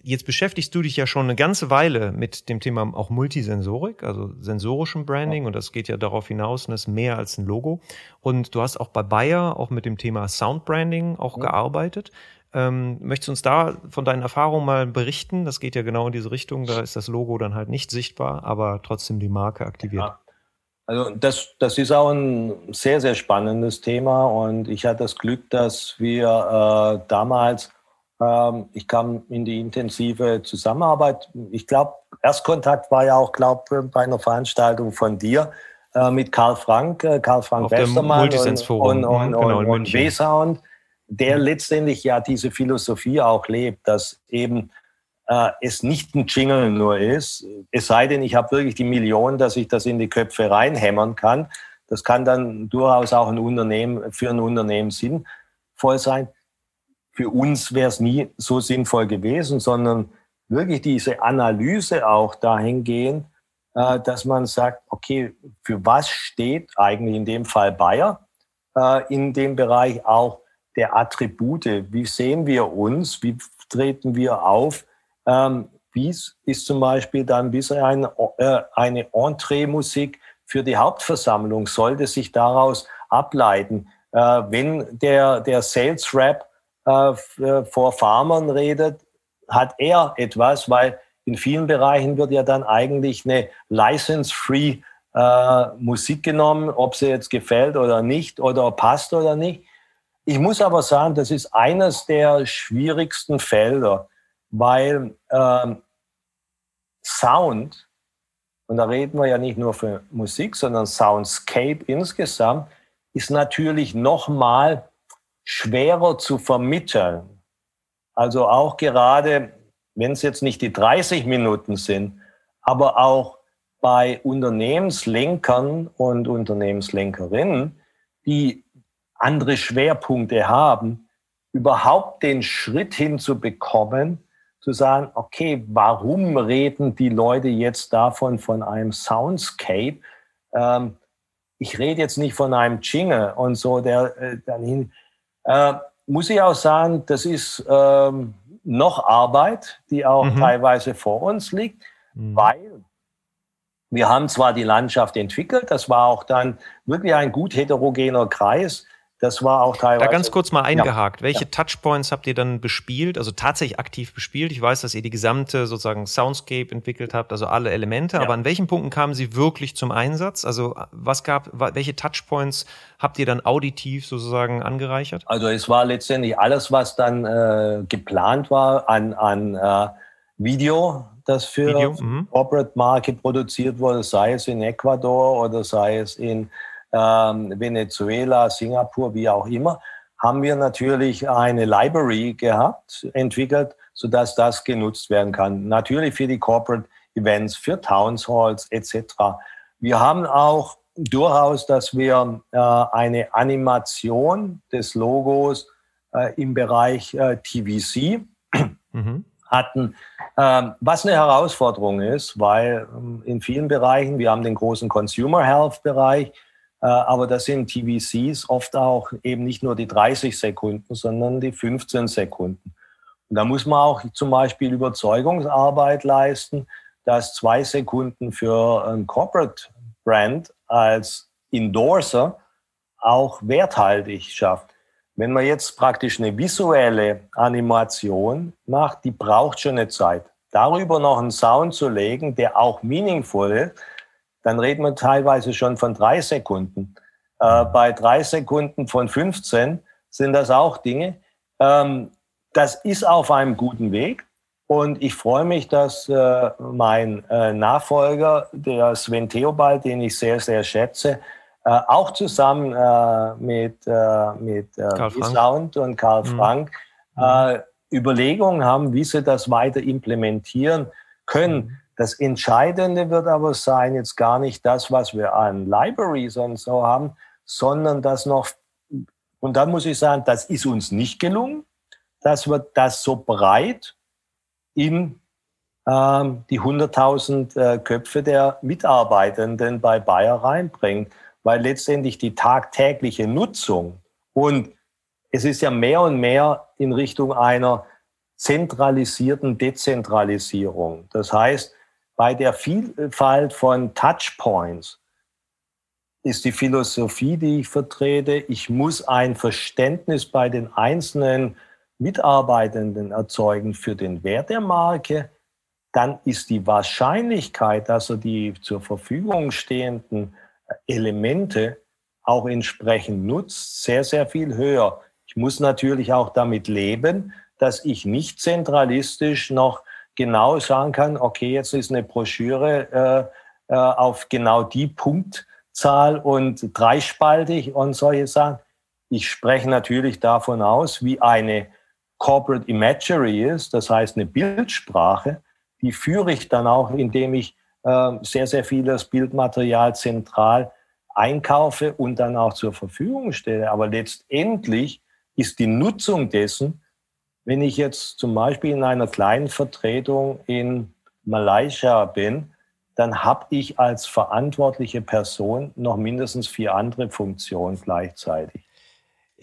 Jetzt beschäftigst du dich ja schon eine ganze Weile mit dem Thema auch Multisensorik, also sensorischem Branding, und das geht ja darauf hinaus, und das ist mehr als ein Logo. Und du hast auch bei Bayer auch mit dem Thema Soundbranding auch mhm. gearbeitet. Ähm, möchtest du uns da von deinen Erfahrungen mal berichten? Das geht ja genau in diese Richtung. Da ist das Logo dann halt nicht sichtbar, aber trotzdem die Marke aktiviert. Ja. Also das, das ist auch ein sehr, sehr spannendes Thema und ich hatte das Glück, dass wir äh, damals, ähm, ich kam in die intensive Zusammenarbeit. Ich glaube, Erstkontakt war ja auch, glaube bei einer Veranstaltung von dir äh, mit Karl Frank, äh, Karl Frank Westermann und, und, und, mhm, genau, und, und W-Sound der letztendlich ja diese Philosophie auch lebt, dass eben äh, es nicht ein Jingle nur ist, es sei denn, ich habe wirklich die Million, dass ich das in die Köpfe reinhämmern kann. Das kann dann durchaus auch ein Unternehmen, für ein Unternehmen sinnvoll sein. Für uns wäre es nie so sinnvoll gewesen, sondern wirklich diese Analyse auch dahingehend, äh, dass man sagt, okay, für was steht eigentlich in dem Fall Bayer äh, in dem Bereich auch der Attribute. Wie sehen wir uns? Wie treten wir auf? Ähm, wie ist zum Beispiel dann bisher ein, äh, eine Entree-Musik für die Hauptversammlung? Sollte sich daraus ableiten, äh, wenn der, der Sales Rap äh, äh, vor Farmern redet, hat er etwas, weil in vielen Bereichen wird ja dann eigentlich eine license-free äh, Musik genommen, ob sie jetzt gefällt oder nicht oder passt oder nicht. Ich muss aber sagen, das ist eines der schwierigsten Felder, weil ähm, Sound, und da reden wir ja nicht nur für Musik, sondern Soundscape insgesamt, ist natürlich nochmal schwerer zu vermitteln. Also auch gerade, wenn es jetzt nicht die 30 Minuten sind, aber auch bei Unternehmenslenkern und Unternehmenslenkerinnen, die andere Schwerpunkte haben, überhaupt den Schritt hinzubekommen, zu sagen, okay, warum reden die Leute jetzt davon von einem Soundscape? Ähm, ich rede jetzt nicht von einem Jingle und so, der äh, dann hin. Äh, muss ich auch sagen, das ist ähm, noch Arbeit, die auch mhm. teilweise vor uns liegt, mhm. weil wir haben zwar die Landschaft entwickelt, das war auch dann wirklich ein gut heterogener Kreis, das war auch teilweise. Da ganz kurz mal eingehakt. Ja. Welche ja. Touchpoints habt ihr dann bespielt, also tatsächlich aktiv bespielt? Ich weiß, dass ihr die gesamte sozusagen Soundscape entwickelt habt, also alle Elemente, ja. aber an welchen Punkten kamen sie wirklich zum Einsatz? Also was gab, welche Touchpoints habt ihr dann auditiv sozusagen angereichert? Also es war letztendlich alles, was dann äh, geplant war an, an äh, Video, das für Video, mhm. Corporate Marke produziert wurde, sei es in Ecuador oder sei es in Venezuela, Singapur, wie auch immer, haben wir natürlich eine Library gehabt, entwickelt, sodass das genutzt werden kann. Natürlich für die Corporate Events, für Towns Halls etc. Wir haben auch durchaus, dass wir äh, eine Animation des Logos äh, im Bereich äh, TVC [CLEARS THROAT] mhm. hatten, ähm, was eine Herausforderung ist, weil ähm, in vielen Bereichen, wir haben den großen Consumer Health Bereich, aber das sind TVCs oft auch eben nicht nur die 30 Sekunden, sondern die 15 Sekunden. Und da muss man auch zum Beispiel Überzeugungsarbeit leisten, dass zwei Sekunden für ein Corporate Brand als Endorser auch werthaltig schafft. Wenn man jetzt praktisch eine visuelle Animation macht, die braucht schon eine Zeit. Darüber noch einen Sound zu legen, der auch meaningful ist, dann reden wir teilweise schon von drei Sekunden. Äh, bei drei Sekunden von 15 sind das auch Dinge. Ähm, das ist auf einem guten Weg. Und ich freue mich, dass äh, mein äh, Nachfolger, der Sven Theobald, den ich sehr, sehr schätze, äh, auch zusammen äh, mit, äh, mit Sound und Karl mhm. Frank. Überlegungen haben, wie sie das weiter implementieren können. Mhm. Das Entscheidende wird aber sein, jetzt gar nicht das, was wir an Libraries und so haben, sondern das noch, und da muss ich sagen, das ist uns nicht gelungen, dass wir das so breit in ähm, die 100.000 äh, Köpfe der Mitarbeitenden bei Bayer reinbringen, weil letztendlich die tagtägliche Nutzung und es ist ja mehr und mehr in Richtung einer zentralisierten Dezentralisierung. Das heißt, bei der Vielfalt von Touchpoints ist die Philosophie, die ich vertrete, ich muss ein Verständnis bei den einzelnen Mitarbeitenden erzeugen für den Wert der Marke, dann ist die Wahrscheinlichkeit, dass er die zur Verfügung stehenden Elemente auch entsprechend nutzt, sehr, sehr viel höher. Ich muss natürlich auch damit leben, dass ich nicht zentralistisch noch genau sagen kann, okay, jetzt ist eine Broschüre äh, äh, auf genau die Punktzahl und dreispaltig und solche Sachen. Ich spreche natürlich davon aus, wie eine Corporate Imagery ist, das heißt eine Bildsprache, die führe ich dann auch, indem ich äh, sehr, sehr vieles Bildmaterial zentral einkaufe und dann auch zur Verfügung stelle. Aber letztendlich ist die Nutzung dessen, wenn ich jetzt zum Beispiel in einer kleinen Vertretung in Malaysia bin, dann habe ich als verantwortliche Person noch mindestens vier andere Funktionen gleichzeitig.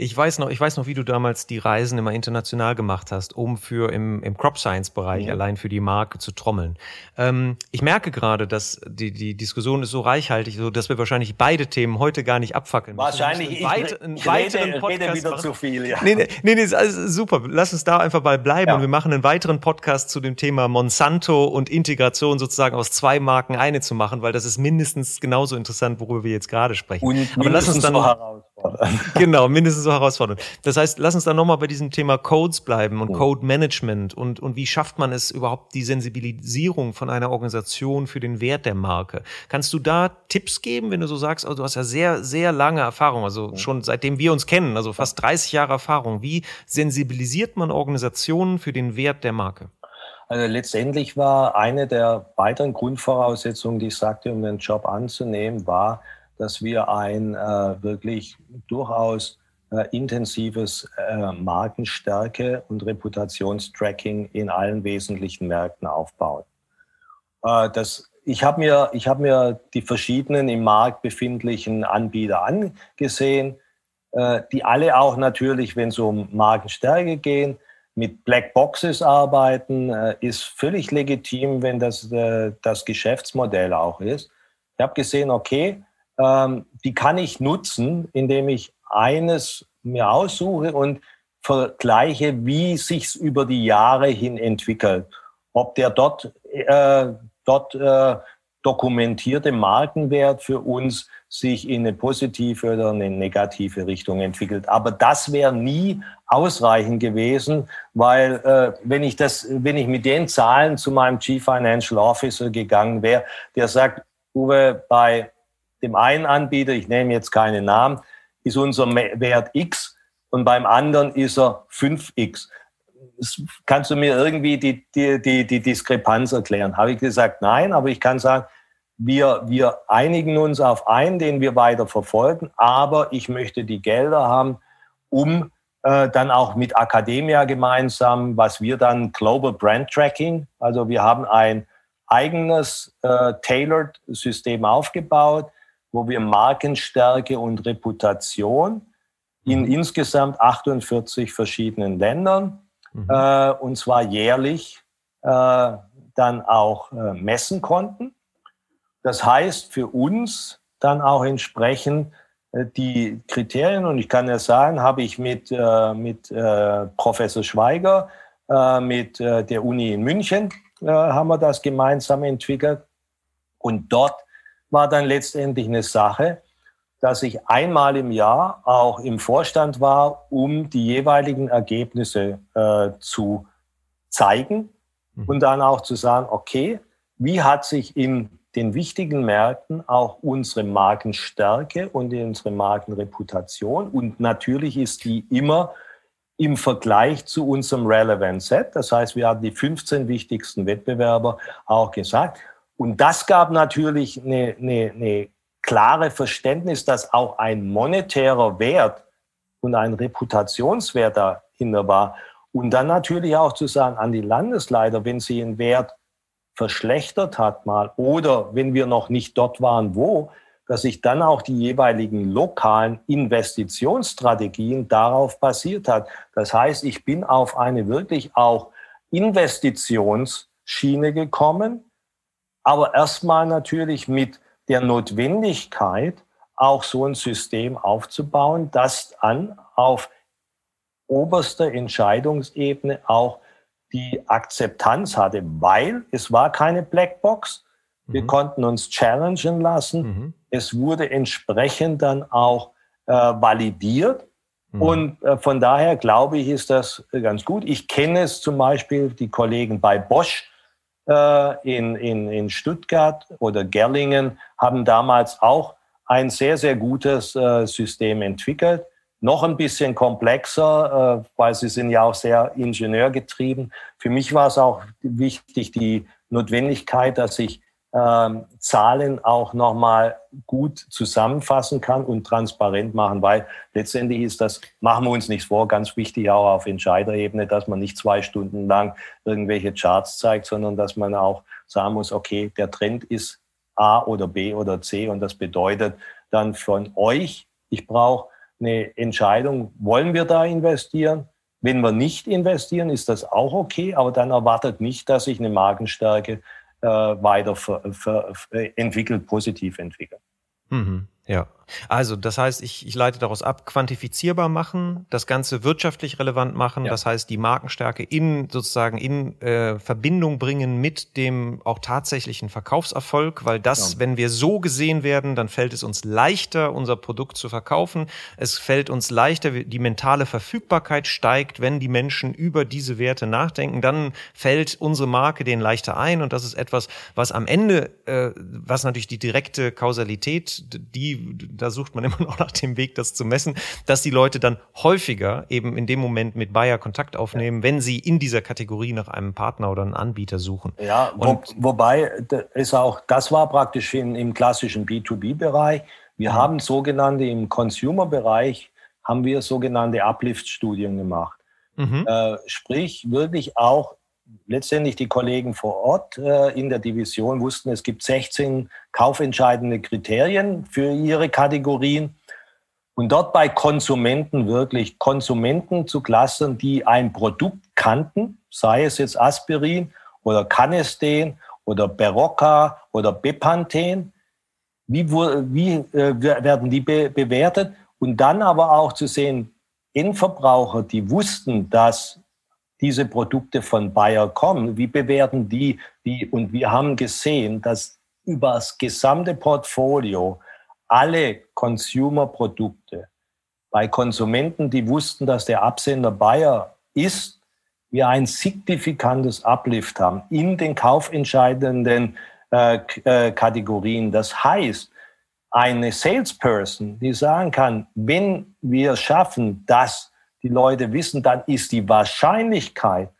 Ich weiß noch, ich weiß noch, wie du damals die Reisen immer international gemacht hast, um für im, im Crop Science Bereich ja. allein für die Marke zu trommeln. Ähm, ich merke gerade, dass die, die Diskussion ist so reichhaltig, so dass wir wahrscheinlich beide Themen heute gar nicht abfackeln. Wahrscheinlich ich, weit, einen ich weiteren rede, Podcast rede wieder machen. zu viel. Ja. Nee, nee, nee, nee also super. Lass uns da einfach mal bleiben ja. und wir machen einen weiteren Podcast zu dem Thema Monsanto und Integration sozusagen aus zwei Marken eine zu machen, weil das ist mindestens genauso interessant, worüber wir jetzt gerade sprechen. Und Aber lass uns dann so herausfordern. Genau, mindestens so herausfordernd. Das heißt, lass uns dann nochmal bei diesem Thema Codes bleiben und oh. Code Management und, und wie schafft man es überhaupt die Sensibilisierung von einer Organisation für den Wert der Marke? Kannst du da Tipps geben, wenn du so sagst, also du hast ja sehr, sehr lange Erfahrung, also schon seitdem wir uns kennen, also fast 30 Jahre Erfahrung. Wie sensibilisiert man Organisationen für den Wert der Marke? Also letztendlich war eine der weiteren Grundvoraussetzungen, die ich sagte, um den Job anzunehmen, war, dass wir ein äh, wirklich durchaus intensives äh, Markenstärke und Reputationstracking in allen wesentlichen Märkten aufbauen. Äh, das, ich habe mir, hab mir die verschiedenen im Markt befindlichen Anbieter angesehen, äh, die alle auch natürlich, wenn es um Markenstärke gehen, mit Black Boxes arbeiten, äh, ist völlig legitim, wenn das äh, das Geschäftsmodell auch ist. Ich habe gesehen, okay, ähm, die kann ich nutzen, indem ich eines mir aussuche und vergleiche, wie sich's über die Jahre hin entwickelt. Ob der dort, äh, dort äh, dokumentierte Markenwert für uns sich in eine positive oder eine negative Richtung entwickelt. Aber das wäre nie ausreichend gewesen, weil äh, wenn ich das, wenn ich mit den Zahlen zu meinem Chief Financial Officer gegangen wäre, der sagt, Uwe, bei dem einen Anbieter, ich nehme jetzt keinen Namen, ist unser Wert X und beim anderen ist er 5X. Kannst du mir irgendwie die, die, die, die Diskrepanz erklären? Habe ich gesagt, nein, aber ich kann sagen, wir, wir einigen uns auf einen, den wir weiter verfolgen, aber ich möchte die Gelder haben, um äh, dann auch mit Academia gemeinsam, was wir dann Global Brand Tracking, also wir haben ein eigenes äh, Tailored System aufgebaut, wo wir Markenstärke und Reputation in mhm. insgesamt 48 verschiedenen Ländern mhm. äh, und zwar jährlich äh, dann auch äh, messen konnten. Das heißt für uns dann auch entsprechend äh, die Kriterien, und ich kann ja sagen, habe ich mit, äh, mit äh, Professor Schweiger, mit der Uni in München, haben wir das gemeinsam entwickelt. Und dort war dann letztendlich eine Sache, dass ich einmal im Jahr auch im Vorstand war, um die jeweiligen Ergebnisse äh, zu zeigen mhm. und dann auch zu sagen, okay, wie hat sich in den wichtigen Märkten auch unsere Markenstärke und unsere Markenreputation und natürlich ist die immer im Vergleich zu unserem Relevant Set. Das heißt, wir haben die 15 wichtigsten Wettbewerber auch gesagt. Und das gab natürlich eine, eine, eine klare Verständnis, dass auch ein monetärer Wert und ein Reputationswert dahinter war. Und dann natürlich auch zu sagen an die Landesleiter, wenn sie einen Wert verschlechtert hat mal oder wenn wir noch nicht dort waren, wo, dass sich dann auch die jeweiligen lokalen Investitionsstrategien darauf basiert hat. Das heißt, ich bin auf eine wirklich auch Investitionsschiene gekommen, aber erstmal natürlich mit der Notwendigkeit, auch so ein System aufzubauen, das dann auf oberster Entscheidungsebene auch die Akzeptanz hatte, weil es war keine Blackbox. Wir mhm. konnten uns challengen lassen. Mhm. Es wurde entsprechend dann auch äh, validiert. Mhm. Und äh, von daher glaube ich, ist das ganz gut. Ich kenne es zum Beispiel, die Kollegen bei Bosch äh, in, in, in Stuttgart oder Gerlingen haben damals auch ein sehr, sehr gutes äh, System entwickelt noch ein bisschen komplexer, äh, weil sie sind ja auch sehr ingenieurgetrieben. Für mich war es auch wichtig, die Notwendigkeit, dass ich ähm, Zahlen auch nochmal gut zusammenfassen kann und transparent machen, weil letztendlich ist das, machen wir uns nichts vor, ganz wichtig auch auf Entscheiderebene, dass man nicht zwei Stunden lang irgendwelche Charts zeigt, sondern dass man auch sagen muss, okay, der Trend ist A oder B oder C und das bedeutet dann von euch, ich brauche eine Entscheidung, wollen wir da investieren? Wenn wir nicht investieren, ist das auch okay, aber dann erwartet nicht, dass sich eine Markenstärke weiter ver, ver, entwickelt, positiv entwickelt. Mhm, ja. Also, das heißt, ich, ich leite daraus ab, quantifizierbar machen, das Ganze wirtschaftlich relevant machen, ja. das heißt, die Markenstärke in sozusagen in äh, Verbindung bringen mit dem auch tatsächlichen Verkaufserfolg, weil das, ja. wenn wir so gesehen werden, dann fällt es uns leichter, unser Produkt zu verkaufen. Es fällt uns leichter, die mentale Verfügbarkeit steigt, wenn die Menschen über diese Werte nachdenken, dann fällt unsere Marke denen leichter ein und das ist etwas, was am Ende, äh, was natürlich die direkte Kausalität, die da sucht man [LAUGHS] immer noch nach dem Weg, das zu messen, dass die Leute dann häufiger eben in dem Moment mit Bayer Kontakt aufnehmen, wenn sie in dieser Kategorie nach einem Partner oder einem Anbieter suchen. Ja, wo, wobei ist auch, das war praktisch in, im klassischen B2B-Bereich. Wir mhm. haben sogenannte im Consumer-Bereich haben wir sogenannte Uplift-Studien gemacht. Mhm. Äh, sprich, wirklich auch letztendlich die Kollegen vor Ort äh, in der Division wussten, es gibt 16 kaufentscheidende Kriterien für ihre Kategorien. Und dort bei Konsumenten wirklich Konsumenten zu klassen, die ein Produkt kannten, sei es jetzt Aspirin oder Canesten oder Berocca oder Bepanthen, wie, wie äh, werden die be bewertet? Und dann aber auch zu sehen, Endverbraucher, die wussten, dass diese Produkte von Bayer kommen, wie bewerten die die? Und wir haben gesehen, dass über das gesamte Portfolio alle Consumer-Produkte bei Konsumenten, die wussten, dass der Absender Bayer ist, wir ein signifikantes Uplift haben in den kaufentscheidenden äh, äh, Kategorien. Das heißt, eine Salesperson, die sagen kann, wenn wir schaffen, dass die Leute wissen, dann ist die Wahrscheinlichkeit,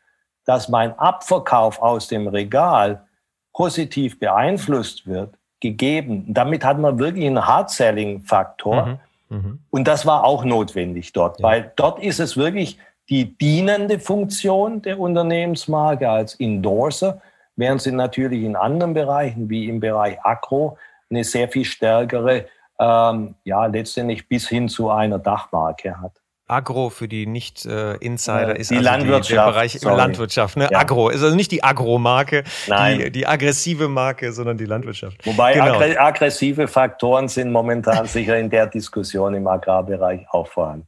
dass mein Abverkauf aus dem Regal positiv beeinflusst wird, gegeben. damit hat man wirklich einen Hard-Selling-Faktor. Mhm. Mhm. Und das war auch notwendig dort, ja. weil dort ist es wirklich die dienende Funktion der Unternehmensmarke als Endorser, während sie natürlich in anderen Bereichen, wie im Bereich Agro, eine sehr viel stärkere, ähm, ja, letztendlich bis hin zu einer Dachmarke hat. Agro für die Nicht-Insider ist die also Landwirtschaft, die, der Bereich sorry. Landwirtschaft. Ne? Ja. Agro ist also nicht die Agro-Marke, die, die aggressive Marke, sondern die Landwirtschaft. Wobei genau. aggressive Faktoren sind momentan sicher in der Diskussion im Agrarbereich auch vorhanden.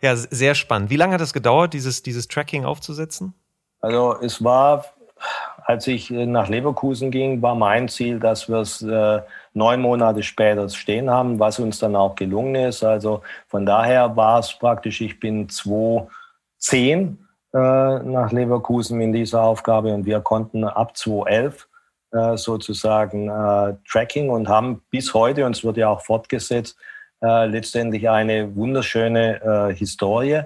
Ja, sehr spannend. Wie lange hat es gedauert, dieses, dieses Tracking aufzusetzen? Also es war als ich äh, nach Leverkusen ging, war mein Ziel, dass wir es äh, neun Monate später stehen haben, was uns dann auch gelungen ist. Also von daher war es praktisch, ich bin 2010 äh, nach Leverkusen in dieser Aufgabe und wir konnten ab 2011 äh, sozusagen äh, Tracking und haben bis heute, und es wird ja auch fortgesetzt, äh, letztendlich eine wunderschöne Historie.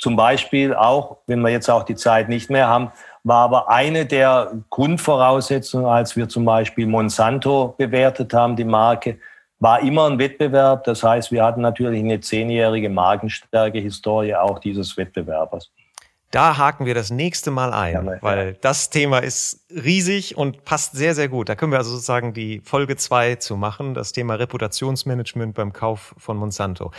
Zum Beispiel auch, wenn wir jetzt auch die Zeit nicht mehr haben, war aber eine der Grundvoraussetzungen, als wir zum Beispiel Monsanto bewertet haben, die Marke, war immer ein Wettbewerb. Das heißt, wir hatten natürlich eine zehnjährige Markenstärke-Historie auch dieses Wettbewerbers. Da haken wir das nächste Mal ein, ja, weil ja. das Thema ist riesig und passt sehr, sehr gut. Da können wir also sozusagen die Folge zwei zu machen, das Thema Reputationsmanagement beim Kauf von Monsanto.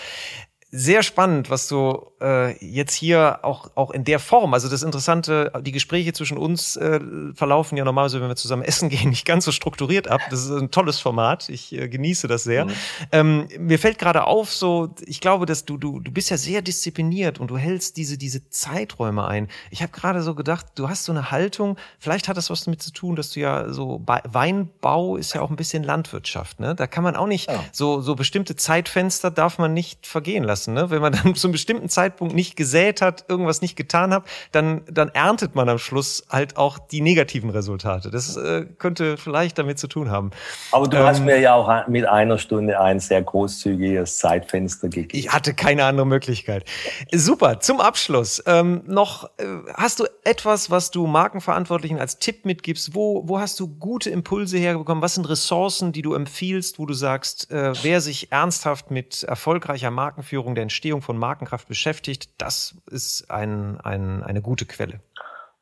Sehr spannend, was du äh, jetzt hier auch, auch in der Form, also das Interessante, die Gespräche zwischen uns äh, verlaufen ja normalerweise, wenn wir zusammen [LAUGHS] essen gehen, nicht ganz so strukturiert ab. Das ist ein tolles Format. Ich äh, genieße das sehr. Mhm. Ähm, mir fällt gerade auf, so, ich glaube, dass du, du, du bist ja sehr diszipliniert und du hältst diese, diese Zeiträume ein. Ich habe gerade so gedacht, du hast so eine Haltung, vielleicht hat das was damit zu tun, dass du ja so Weinbau ist ja auch ein bisschen Landwirtschaft, ne? Da kann man auch nicht, ja. so, so bestimmte Zeitfenster darf man nicht vergehen lassen. Ne? Wenn man dann [LAUGHS] zu einem bestimmten Zeitpunkt nicht gesät hat, irgendwas nicht getan hat, dann, dann erntet man am Schluss halt auch die negativen Resultate. Das äh, könnte vielleicht damit zu tun haben. Aber du ähm, hast mir ja auch mit einer Stunde ein sehr großzügiges Zeitfenster gegeben. Ich hatte keine andere Möglichkeit. Super, zum Abschluss. Ähm, noch, äh, hast du etwas, was du Markenverantwortlichen als Tipp mitgibst? Wo, wo hast du gute Impulse herbekommen? Was sind Ressourcen, die du empfiehlst, wo du sagst, äh, wer sich ernsthaft mit erfolgreicher Markenführung der Entstehung von Markenkraft beschäftigt, das ist ein, ein, eine gute Quelle.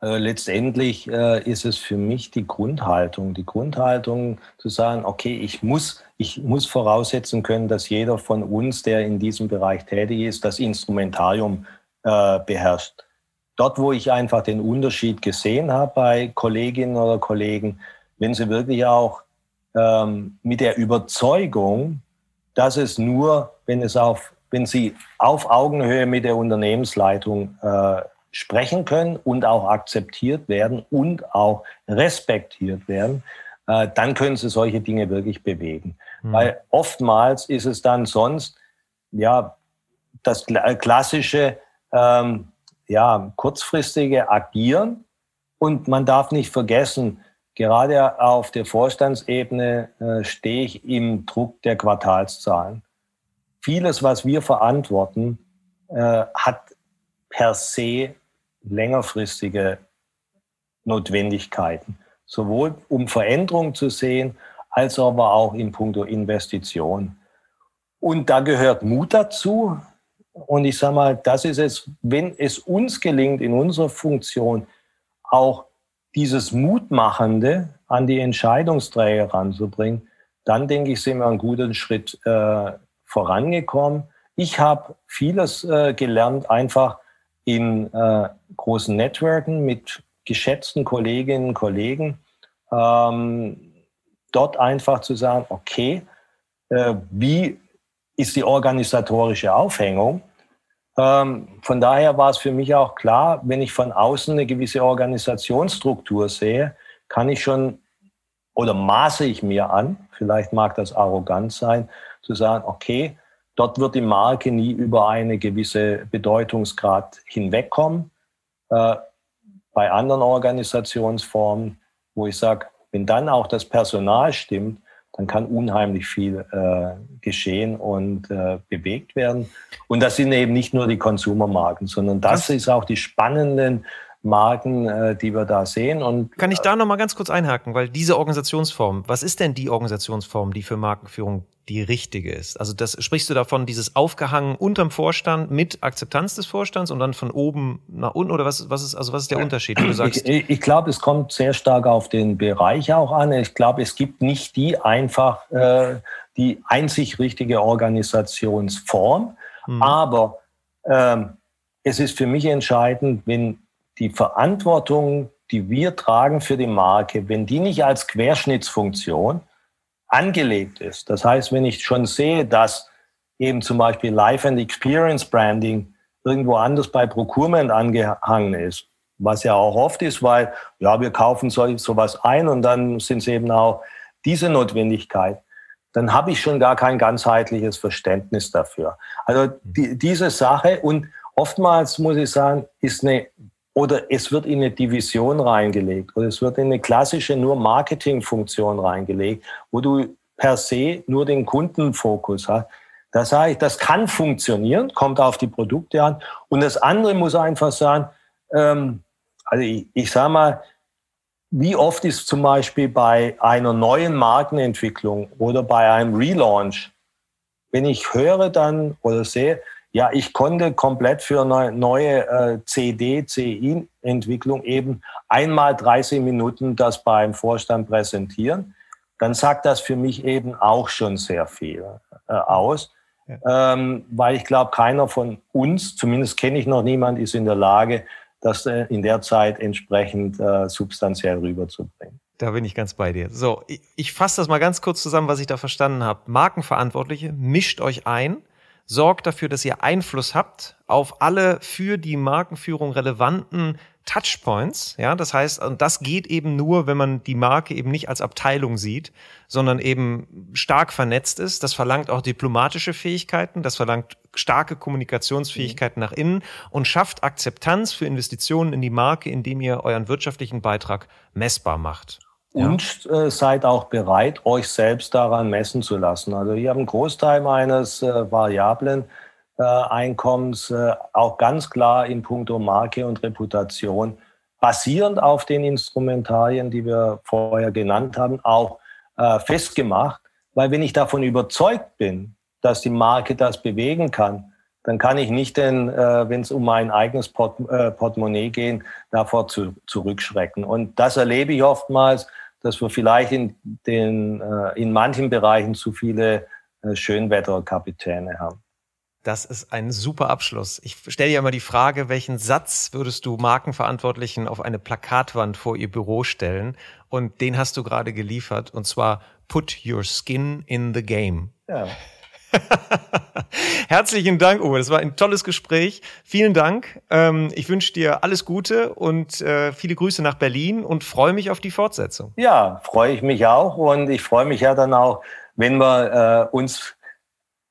Äh, letztendlich äh, ist es für mich die Grundhaltung. Die Grundhaltung zu sagen, okay, ich muss, ich muss voraussetzen können, dass jeder von uns, der in diesem Bereich tätig ist, das Instrumentarium äh, beherrscht. Dort, wo ich einfach den Unterschied gesehen habe bei Kolleginnen oder Kollegen, wenn sie wirklich auch ähm, mit der Überzeugung, dass es nur, wenn es auf wenn Sie auf Augenhöhe mit der Unternehmensleitung äh, sprechen können und auch akzeptiert werden und auch respektiert werden, äh, dann können Sie solche Dinge wirklich bewegen. Mhm. Weil oftmals ist es dann sonst, ja, das klassische, ähm, ja, kurzfristige Agieren. Und man darf nicht vergessen, gerade auf der Vorstandsebene äh, stehe ich im Druck der Quartalszahlen vieles, was wir verantworten, äh, hat per se längerfristige Notwendigkeiten, sowohl um Veränderung zu sehen, als aber auch in puncto Investition. Und da gehört Mut dazu. Und ich sage mal, das ist es, wenn es uns gelingt, in unserer Funktion auch dieses Mutmachende an die Entscheidungsträger ranzubringen, dann denke ich, sind wir einen guten Schritt äh, vorangekommen. Ich habe vieles äh, gelernt, einfach in äh, großen Networken mit geschätzten Kolleginnen und Kollegen. Ähm, dort einfach zu sagen, okay, äh, wie ist die organisatorische Aufhängung? Ähm, von daher war es für mich auch klar, wenn ich von außen eine gewisse Organisationsstruktur sehe, kann ich schon oder maße ich mir an, vielleicht mag das arrogant sein, zu sagen, okay, dort wird die Marke nie über eine gewisse Bedeutungsgrad hinwegkommen. Äh, bei anderen Organisationsformen, wo ich sage, wenn dann auch das Personal stimmt, dann kann unheimlich viel äh, geschehen und äh, bewegt werden. Und das sind eben nicht nur die Konsumermarken, sondern das, das ist auch die spannenden Marken, äh, die wir da sehen. Und, Kann ich da noch mal ganz kurz einhaken, weil diese Organisationsform, was ist denn die Organisationsform, die für Markenführung die richtige ist? Also das sprichst du davon, dieses aufgehangen unterm Vorstand mit Akzeptanz des Vorstands und dann von oben nach unten oder was, was ist also was ist der Unterschied? Du sagst ich, ich glaube, es kommt sehr stark auf den Bereich auch an. Ich glaube, es gibt nicht die einfach äh, die einzig richtige Organisationsform, hm. aber ähm, es ist für mich entscheidend, wenn die Verantwortung, die wir tragen für die Marke, wenn die nicht als Querschnittsfunktion angelegt ist, das heißt, wenn ich schon sehe, dass eben zum Beispiel Life and Experience Branding irgendwo anders bei Procurement angehangen ist, was ja auch oft ist, weil ja, wir kaufen so, sowas ein und dann sind es eben auch diese Notwendigkeit, dann habe ich schon gar kein ganzheitliches Verständnis dafür. Also die, diese Sache und oftmals muss ich sagen, ist eine oder es wird in eine Division reingelegt oder es wird in eine klassische nur Marketingfunktion reingelegt, wo du per se nur den Kundenfokus hast. Da sage das kann funktionieren, kommt auf die Produkte an. Und das andere muss einfach sein, ähm, also ich, ich sage mal, wie oft ist zum Beispiel bei einer neuen Markenentwicklung oder bei einem Relaunch, wenn ich höre dann oder sehe, ja, ich konnte komplett für eine neue äh, CD, CI-Entwicklung eben einmal 30 Minuten das beim Vorstand präsentieren. Dann sagt das für mich eben auch schon sehr viel äh, aus. ja. ähm, weil ich glaube, keiner von uns, zumindest kenne ich noch niemand, ist in der Lage, das äh, in der Zeit entsprechend äh, substanziell rüberzubringen. Da bin ich ganz bei dir. So, ich, ich fasse das mal ganz kurz zusammen, was ich da verstanden habe. Markenverantwortliche, mischt euch ein, sorgt dafür, dass ihr Einfluss habt auf alle für die Markenführung relevanten Touchpoints. Ja, das heißt, und das geht eben nur, wenn man die Marke eben nicht als Abteilung sieht, sondern eben stark vernetzt ist. Das verlangt auch diplomatische Fähigkeiten, das verlangt starke Kommunikationsfähigkeiten mhm. nach innen und schafft Akzeptanz für Investitionen in die Marke, indem ihr euren wirtschaftlichen Beitrag messbar macht. Und äh, seid auch bereit, euch selbst daran messen zu lassen. Also ihr habt einen Großteil meines äh, variablen äh, Einkommens äh, auch ganz klar in puncto Marke und Reputation basierend auf den Instrumentarien, die wir vorher genannt haben, auch äh, festgemacht. Weil wenn ich davon überzeugt bin, dass die Marke das bewegen kann, dann kann ich nicht, äh, wenn es um mein eigenes Port, äh, Portemonnaie geht, davor zu, zurückschrecken. Und das erlebe ich oftmals, dass wir vielleicht in, den, äh, in manchen Bereichen zu viele äh, Schönwetterkapitäne haben. Das ist ein super Abschluss. Ich stelle dir immer die Frage, welchen Satz würdest du Markenverantwortlichen auf eine Plakatwand vor ihr Büro stellen? Und den hast du gerade geliefert. Und zwar, put your skin in the game. Ja. [LAUGHS] Herzlichen Dank, Uwe. Das war ein tolles Gespräch. Vielen Dank. Ähm, ich wünsche dir alles Gute und äh, viele Grüße nach Berlin und freue mich auf die Fortsetzung. Ja, freue ich mich auch. Und ich freue mich ja dann auch, wenn wir äh, uns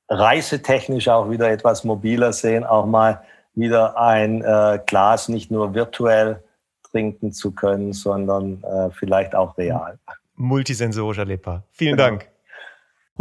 reisetechnisch auch wieder etwas mobiler sehen, auch mal wieder ein äh, Glas nicht nur virtuell trinken zu können, sondern vielleicht auch real. Multisensorisch erlebbar. Vielen. Dank.